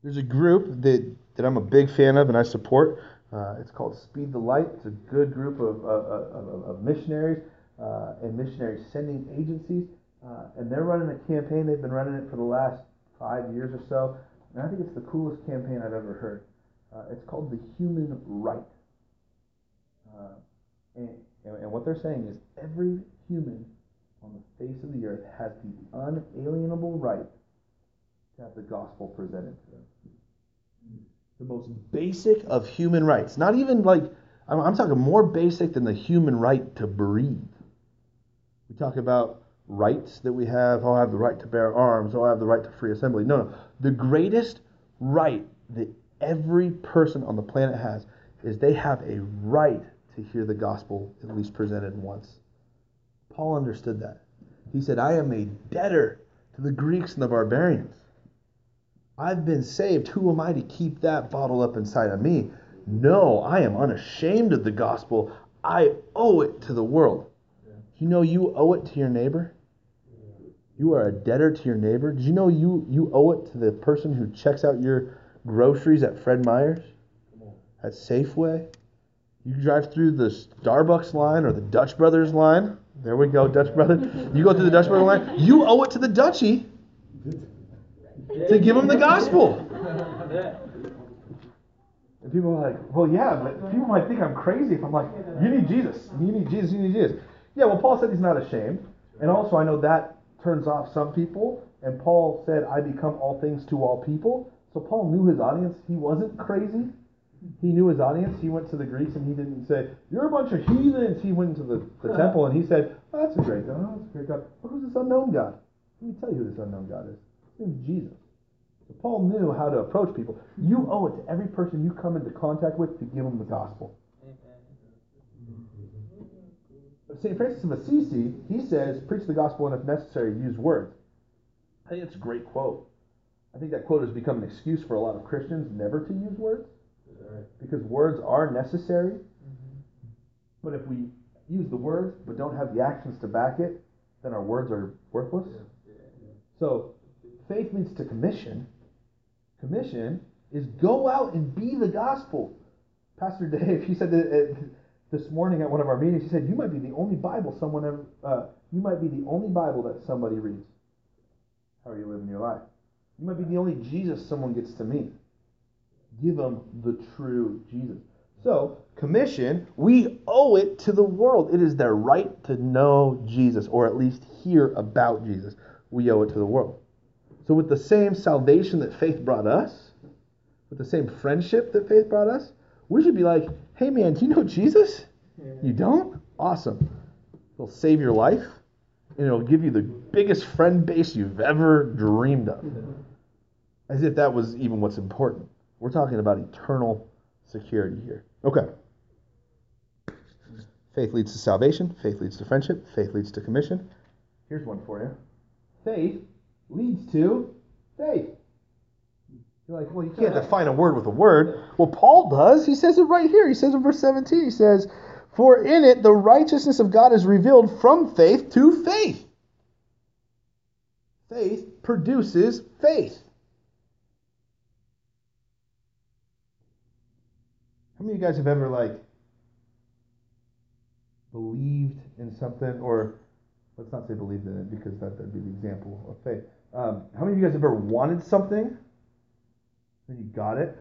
There's a group that, that I'm a big fan of and I support. Uh, it's called Speed the Light. It's a good group of, of, of, of missionaries uh, and missionary sending agencies. Uh, and they're running a campaign. They've been running it for the last five years or so. And I think it's the coolest campaign I've ever heard. Uh, it's called the Human Right. Uh, and, and what they're saying is every human on the face of the earth has the unalienable right to have the gospel presented to them. The most basic of human rights. Not even like, I'm, I'm talking more basic than the human right to breathe. We talk about rights that we have. Oh, I have the right to bear arms. Oh, I have the right to free assembly. No, no. The greatest right that every person on the planet has is they have a right to hear the gospel at least presented once. Paul understood that. He said, I am a debtor to the Greeks and the barbarians. I've been saved. Who am I to keep that bottled up inside of me? No, I am unashamed of the gospel. I owe it to the world. You know you owe it to your neighbor? You are a debtor to your neighbor. Did you know you, you owe it to the person who checks out your groceries at Fred Meyer's? At Safeway? You drive through the Starbucks line or the Dutch Brothers line. There we go, Dutch Brothers. You go through the Dutch Brothers line. You owe it to the Dutchie to give them the gospel. And people are like, well, yeah, but people might think I'm crazy if I'm like, you need Jesus. You need Jesus. You need Jesus. Yeah, well, Paul said he's not ashamed. And also, I know that turns off some people. And Paul said, I become all things to all people. So Paul knew his audience. He wasn't crazy. He knew his audience. He went to the Greeks and he didn't say, You're a bunch of heathens. He went into the, the temple and he said, oh, That's a great God. Oh, that's a great God. But who's this unknown God? Let me tell you who this unknown God is. His name's Jesus. So Paul knew how to approach people. You owe it to every person you come into contact with to give them the gospel. St. Francis of Assisi, he says, preach the gospel and if necessary, use words. I think it's a great quote. I think that quote has become an excuse for a lot of Christians never to use words because words are necessary. Mm-hmm. But if we use the words but don't have the actions to back it, then our words are worthless. So faith leads to commission. Commission is go out and be the gospel. Pastor Dave, he said that uh, this morning at one of our meetings, he said, "You might be the only Bible someone ever. Uh, you might be the only Bible that somebody reads. How are you living your life? You might be the only Jesus someone gets to meet. Give them the true Jesus. So, commission, we owe it to the world. It is their right to know Jesus, or at least hear about Jesus. We owe it to the world. So, with the same salvation that faith brought us, with the same friendship that faith brought us, we should be like, Hey man, do you know Jesus? You don't? Awesome. He'll save your life and it'll give you the biggest friend base you've ever dreamed of. Mm-hmm. As if that was even what's important. We're talking about eternal security here. Okay. Faith leads to salvation. Faith leads to friendship. Faith leads to commission. Here's one for you. Faith leads to faith. You're like, well, you can't define a word with a word. Well, Paul does. He says it right here. He says in verse 17, he says, For in it the righteousness of God is revealed from faith to faith. Faith produces faith. How many of you guys have ever, like, believed in something, or let's not say believed in it because that, that'd be the example of faith. Um, how many of you guys have ever wanted something? Then you got it,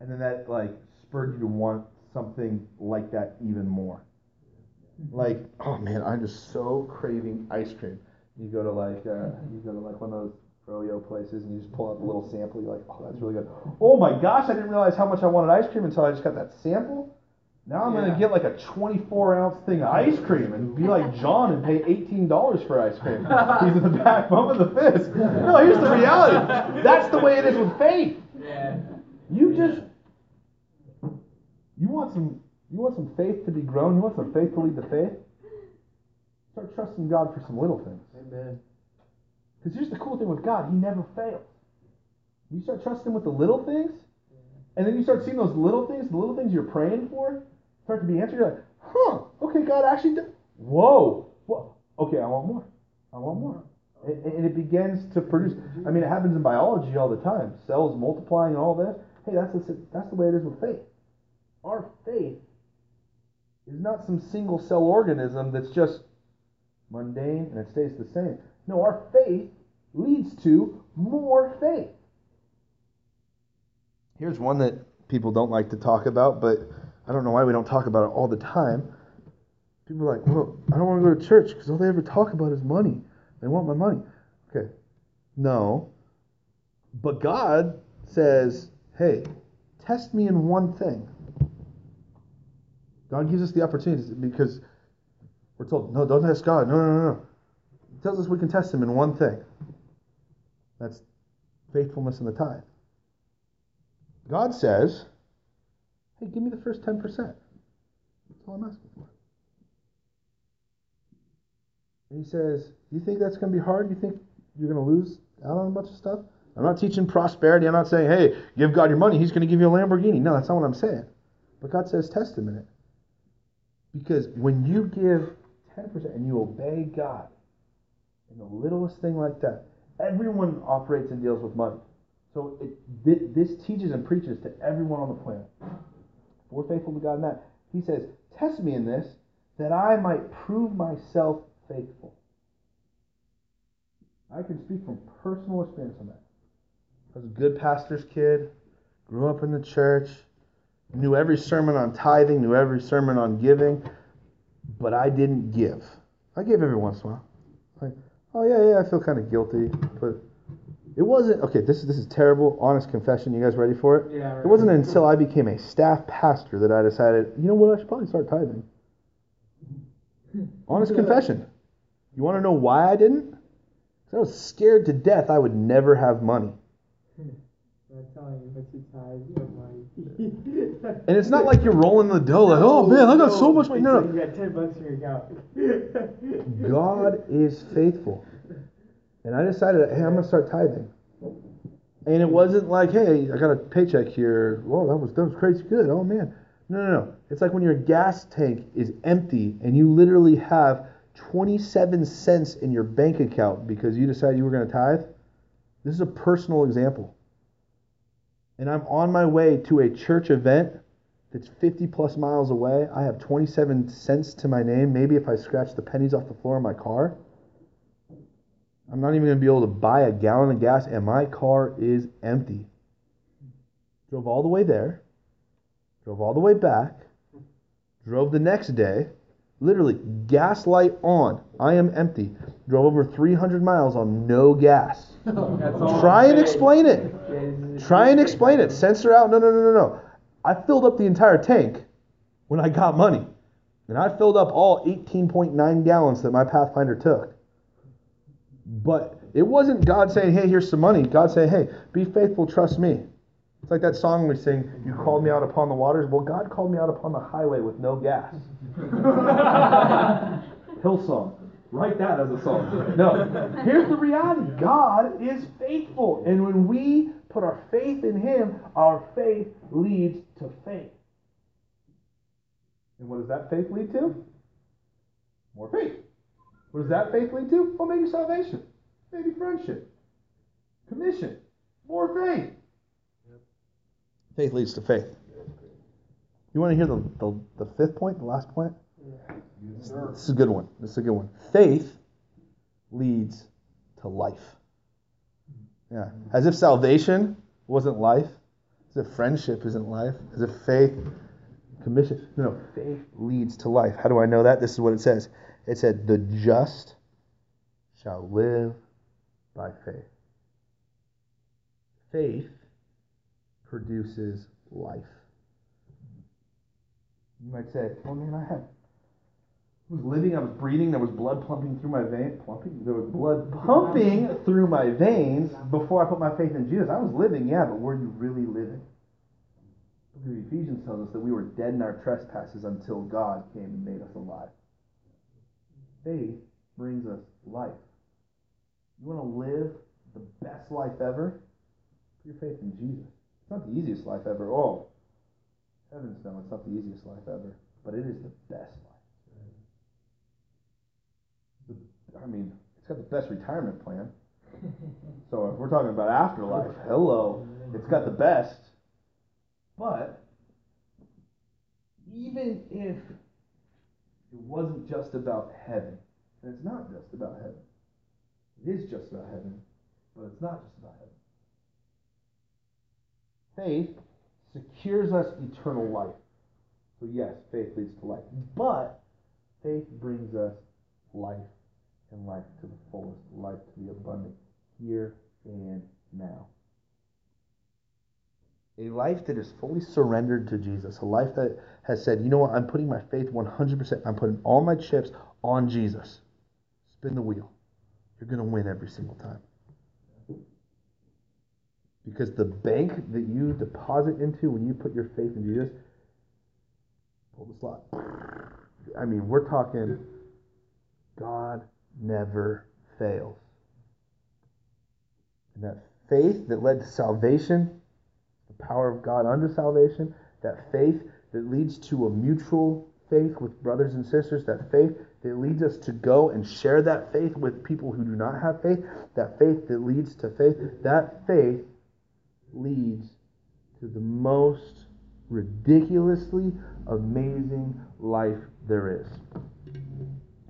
and then that like spurred you to want something like that even more. Like, oh man, I'm just so craving ice cream. You go to like uh, you go to like one of those froyo places and you just pull out a little sample. You're like, oh, that's really good. Oh my gosh, I didn't realize how much I wanted ice cream until I just got that sample. Now I'm Yeah. gonna get like a 24 ounce thing of ice cream and be like John and pay $18 for ice cream. He's in the back bumping the fist. No, here's the reality. That's the way it is with faith. You just you want some you want some faith to be grown. You want some faith to lead to faith. Start trusting God for some little things. Amen. Because here's the cool thing with God: He never fails. You start trusting with the little things, and then you start seeing those little things, the little things you're praying for, start to be answered. You're like, huh? Okay, God actually. Did. Whoa. Whoa. Okay, I want more. I want more. And, and it begins to produce. I mean, it happens in biology all the time. Cells multiplying and all that. Hey, that's the, that's the way it is with faith. Our faith is not some single cell organism that's just mundane and it stays the same. No, our faith leads to more faith. Here's one that people don't like to talk about, but I don't know why we don't talk about it all the time. People are like, well, I don't want to go to church because all they ever talk about is money. They want my money. Okay. No. But God says, hey, test me in one thing. God gives us the opportunity because we're told, no, don't test God. No, no, no, no. He tells us we can test Him in one thing. That's faithfulness in the tithe. God says, hey, give me the first 10%. That's all I'm asking for. And he says, You think that's going to be hard? You think you're going to lose out on a bunch of stuff? I'm not teaching prosperity. I'm not saying, hey, give God your money. He's going to give you a Lamborghini. No, that's not what I'm saying. But God says, test him in it. Because when you give 10% and you obey God in the littlest thing like that, everyone operates and deals with money. So it, this teaches and preaches to everyone on the planet. If we're faithful to God in that, He says, test me in this that I might prove myself faithful. I can speak from personal experience on that. I was a good pastor's kid, grew up in the church, knew every sermon on tithing, knew every sermon on giving, but I didn't give. I gave every once in a while. Like, oh yeah, yeah, I feel kind of guilty, but it wasn't okay. This is this is terrible. Honest confession. You guys ready for it? Yeah. Right. It wasn't until I became a staff pastor that I decided, you know what, I should probably start tithing. Honest confession. You want to know why I didn't? I was scared to death I would never have money. I'm telling you, but you tithe your money. And it's not like you're rolling the dough like, oh man, I got so much money. No, no. You got ten bucks in your account. God is faithful. And I decided, hey, I'm going to start tithing. And it wasn't like, hey, I got a paycheck here. Whoa, that was that was crazy good. Oh man. No, no, no. It's like when your gas tank is empty and you literally have 27 cents in your bank account because you decided you were going to tithe. This is a personal example. And I'm on my way to a church event that's 50 plus miles away. I have 27 cents to my name. Maybe if I scratch the pennies off the floor of my car, I'm not even going to be able to buy a gallon of gas, and my car is empty. Drove all the way there, drove all the way back, drove the next day, literally, gas light on. I am empty. Drove over 300 miles on no gas. Try and explain it. Try and explain it. Censor out. No, no, no, no, no. I filled up the entire tank, when I got money. And I filled up all 18.9 gallons that my Pathfinder took. But it wasn't God saying, hey, here's some money. God saying, hey, be faithful, trust me. It's like that song we sing, You called me out upon the waters. Well, God called me out upon the highway with no gas. Hillsong. Write that as a song. No. Here's the reality God is faithful. And when we put our faith in Him, our faith leads to faith. And what does that faith lead to? More faith. What does that faith lead to? Well, maybe salvation, maybe friendship, commission, more faith. Faith leads to faith. You want to hear the, the, the fifth point, the last point? This is a good one. This is a good one. Faith leads to life. Yeah. As if salvation wasn't life, as if friendship isn't life, as if faith commission. No, no, faith leads to life. How do I know that? This is what it says. It said, "The just shall live by faith." Faith produces life. You might say, "Oh man, I had." I was living, I was breathing, there was blood pumping through my veins. Pumping? There was blood pumping through my veins before I put my faith in Jesus. I was living, yeah, but were you really living? of Ephesians tells us that we were dead in our trespasses until God came and made us alive. Faith brings us life. You want to live the best life ever? Put your faith in Jesus. It's not the easiest life ever. Oh, heavens no, it's not the easiest life ever, but it is the best life. I mean, it's got the best retirement plan. so if we're talking about afterlife, hello, it's got the best. But even if it wasn't just about heaven, and it's not just about heaven, it is just about heaven, but it's not just about heaven. Faith secures us eternal life. So, yes, faith leads to life. But faith brings us life and life to the fullest, life to the abundant, here and now a life that is fully surrendered to Jesus, a life that has said, you know what, I'm putting my faith 100%, I'm putting all my chips on Jesus. Spin the wheel. You're going to win every single time. Because the bank that you deposit into when you put your faith in Jesus, pull the slot. I mean, we're talking God never fails. And that faith that led to salvation the power of God unto salvation, that faith that leads to a mutual faith with brothers and sisters, that faith that leads us to go and share that faith with people who do not have faith, that faith that leads to faith, that faith leads to the most ridiculously amazing life there is.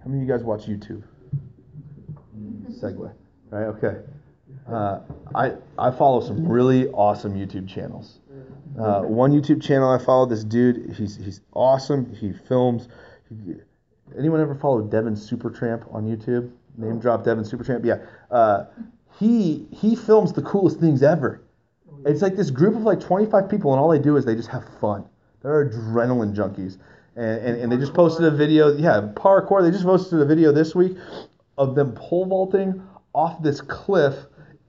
How many of you guys watch YouTube? Segue. Right? Okay. Uh, I, I follow some really awesome YouTube channels. Uh, one YouTube channel I follow, this dude, he's, he's awesome. He films. He, anyone ever follow Devin Supertramp on YouTube? Name drop Devin Supertramp? Yeah. Uh, he, he films the coolest things ever. It's like this group of like 25 people, and all they do is they just have fun. They're adrenaline junkies. And, and, and they just posted a video, yeah, parkour. They just posted a video this week of them pole vaulting off this cliff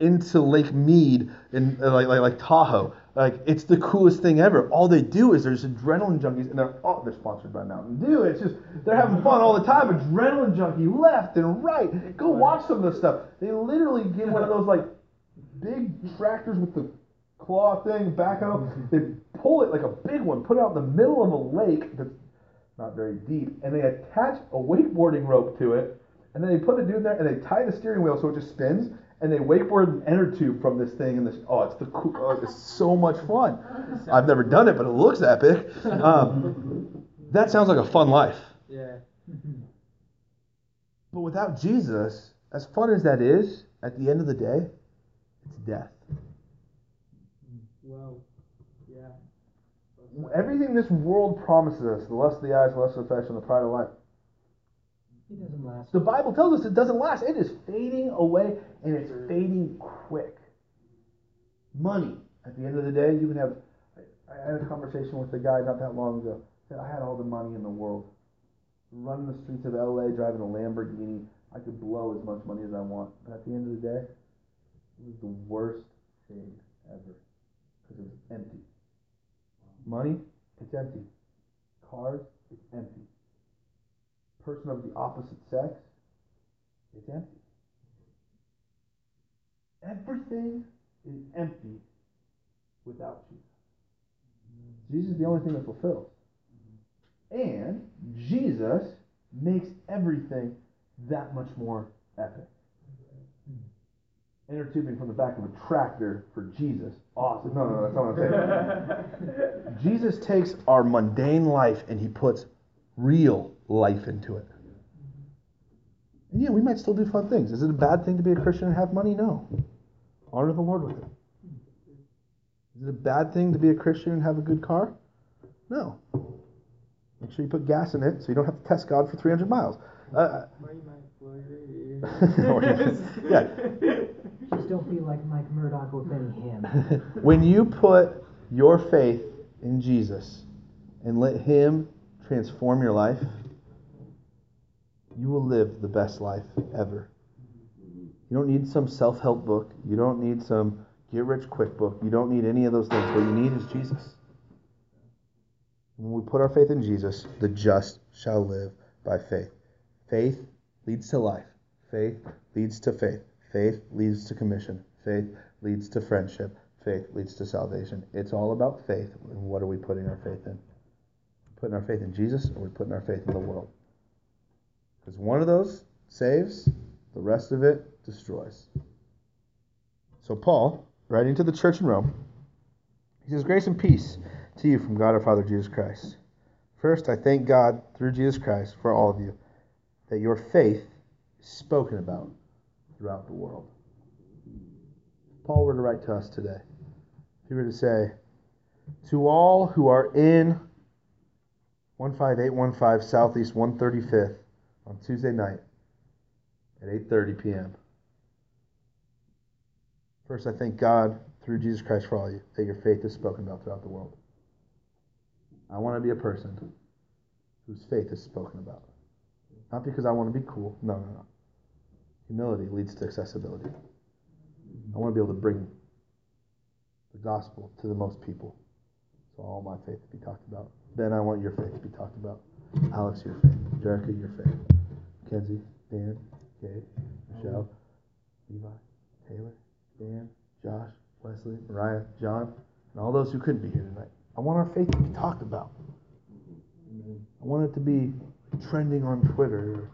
into Lake Mead in uh, like, like like Tahoe. Like it's the coolest thing ever. All they do is there's adrenaline junkies, and they're oh they're sponsored by Mountain Dew. It's just they're having fun all the time. Adrenaline junkie left and right. Go watch some of this stuff. They literally get one of those like big tractors with the claw thing back up. They pull it like a big one, put it out in the middle of a lake that's not very deep, and they attach a wakeboarding rope to it, and then they put a dude there and they tie the steering wheel so it just spins and they wakeboard an inner tube from this thing, and this oh, it's the cool, oh, it's so much fun. I've never done it, but it looks epic. Um, that sounds like a fun life. Yeah. But without Jesus, as fun as that is, at the end of the day, it's death. Well, yeah. Everything this world promises us, the lust of the eyes, the lust of the flesh, and the pride of life, It doesn't last. The Bible tells us it doesn't last. It is fading away and it's fading quick. Money. At the end of the day, you can have. I had a conversation with a guy not that long ago. said I had all the money in the world, running the streets of LA, driving a Lamborghini, I could blow as much money as I want. But at the end of the day, it was the worst thing ever because it was empty. Money, it's empty. Cars, it's empty. Person of the opposite sex, it's empty. Everything is empty without Jesus. Jesus is the only thing that fulfills. And Jesus makes everything that much more epic. Inner tubing from the back of a tractor for Jesus. Awesome. No, no, no, that's not what I'm saying. Jesus takes our mundane life and he puts real life into it. And yeah, we might still do fun things. Is it a bad thing to be a Christian and have money? No. Honor the Lord with it. Is it a bad thing to be a Christian and have a good car? No. Make sure you put gas in it so you don't have to test God for 300 miles. Uh, yeah. Just don't be like Mike Murdock with any him. when you put your faith in Jesus and let Him transform your life, you will live the best life ever. You don't need some self help book. You don't need some get rich quick book. You don't need any of those things. What you need is Jesus. When we put our faith in Jesus, the just shall live by faith. Faith leads to life. Faith leads to faith. Faith leads to commission. Faith leads to friendship. Faith leads to salvation. It's all about faith. And what are we putting our faith in? Putting our faith in Jesus or are we putting our faith in the world? Because one of those saves, the rest of it destroys. So, Paul, writing to the church in Rome, he says, Grace and peace to you from God our Father Jesus Christ. First, I thank God through Jesus Christ for all of you, that your faith is spoken about throughout the world. Paul were to write to us today, he were to say, To all who are in 15815 Southeast 135th on Tuesday night at 8:30 p.m. First, I thank God through Jesus Christ for all you that your faith is spoken about throughout the world. I want to be a person whose faith is spoken about. Not because I want to be cool. No, no, no. Humility leads to accessibility. I want to be able to bring the gospel to the most people. So all my faith to be talked about. Ben, I want your faith to be talked about. Alex, your faith. Jerica, your faith. Kenzie, Dan, Kate, Michelle, Levi, Taylor, Dan, Josh, Wesley, Mariah, John, and all those who couldn't be here tonight. I want our faith to be talked about. I want it to be trending on Twitter,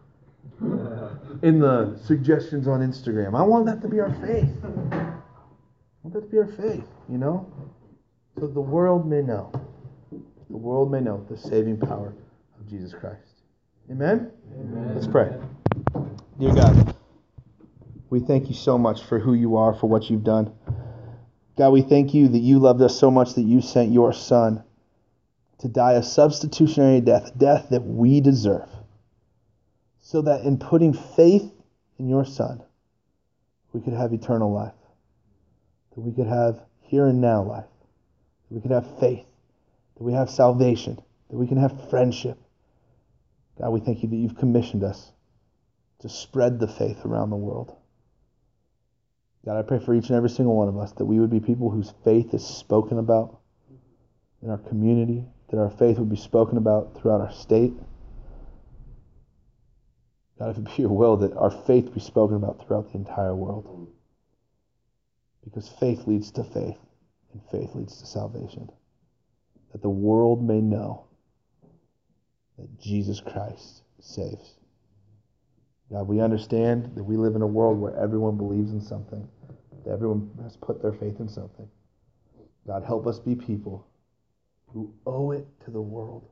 in the suggestions on Instagram. I want that to be our faith. I want that to be our faith, you know? So the world may know. The world may know the saving power of Jesus Christ. Amen? Amen. Let's pray. Dear God, we thank you so much for who you are, for what you've done. God, we thank you that you loved us so much that you sent your Son to die a substitutionary death, a death that we deserve, so that in putting faith in your Son, we could have eternal life, that we could have here and now life, that we could have faith, that we have salvation, that we can have friendship. God, we thank you that you've commissioned us to spread the faith around the world. God, I pray for each and every single one of us that we would be people whose faith is spoken about in our community, that our faith would be spoken about throughout our state. God, if it be your will, that our faith be spoken about throughout the entire world. Because faith leads to faith, and faith leads to salvation. That the world may know that Jesus Christ saves. God, we understand that we live in a world where everyone believes in something, that everyone has put their faith in something. God, help us be people who owe it to the world,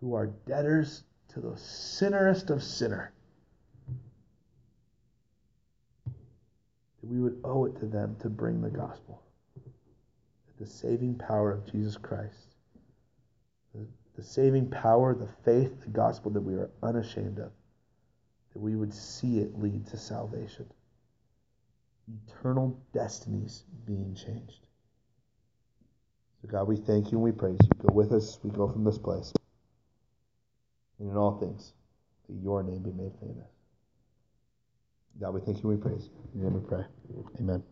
who are debtors to the sinnerest of sinner. That we would owe it to them to bring the gospel. The saving power of Jesus Christ, the saving power, the faith, the gospel that we are unashamed of, that we would see it lead to salvation. Eternal destinies being changed. So, God, we thank you and we praise you. Go with us. We go from this place. And in all things, that your name be made famous. God, we thank you and we praise you. In your name we pray. Amen.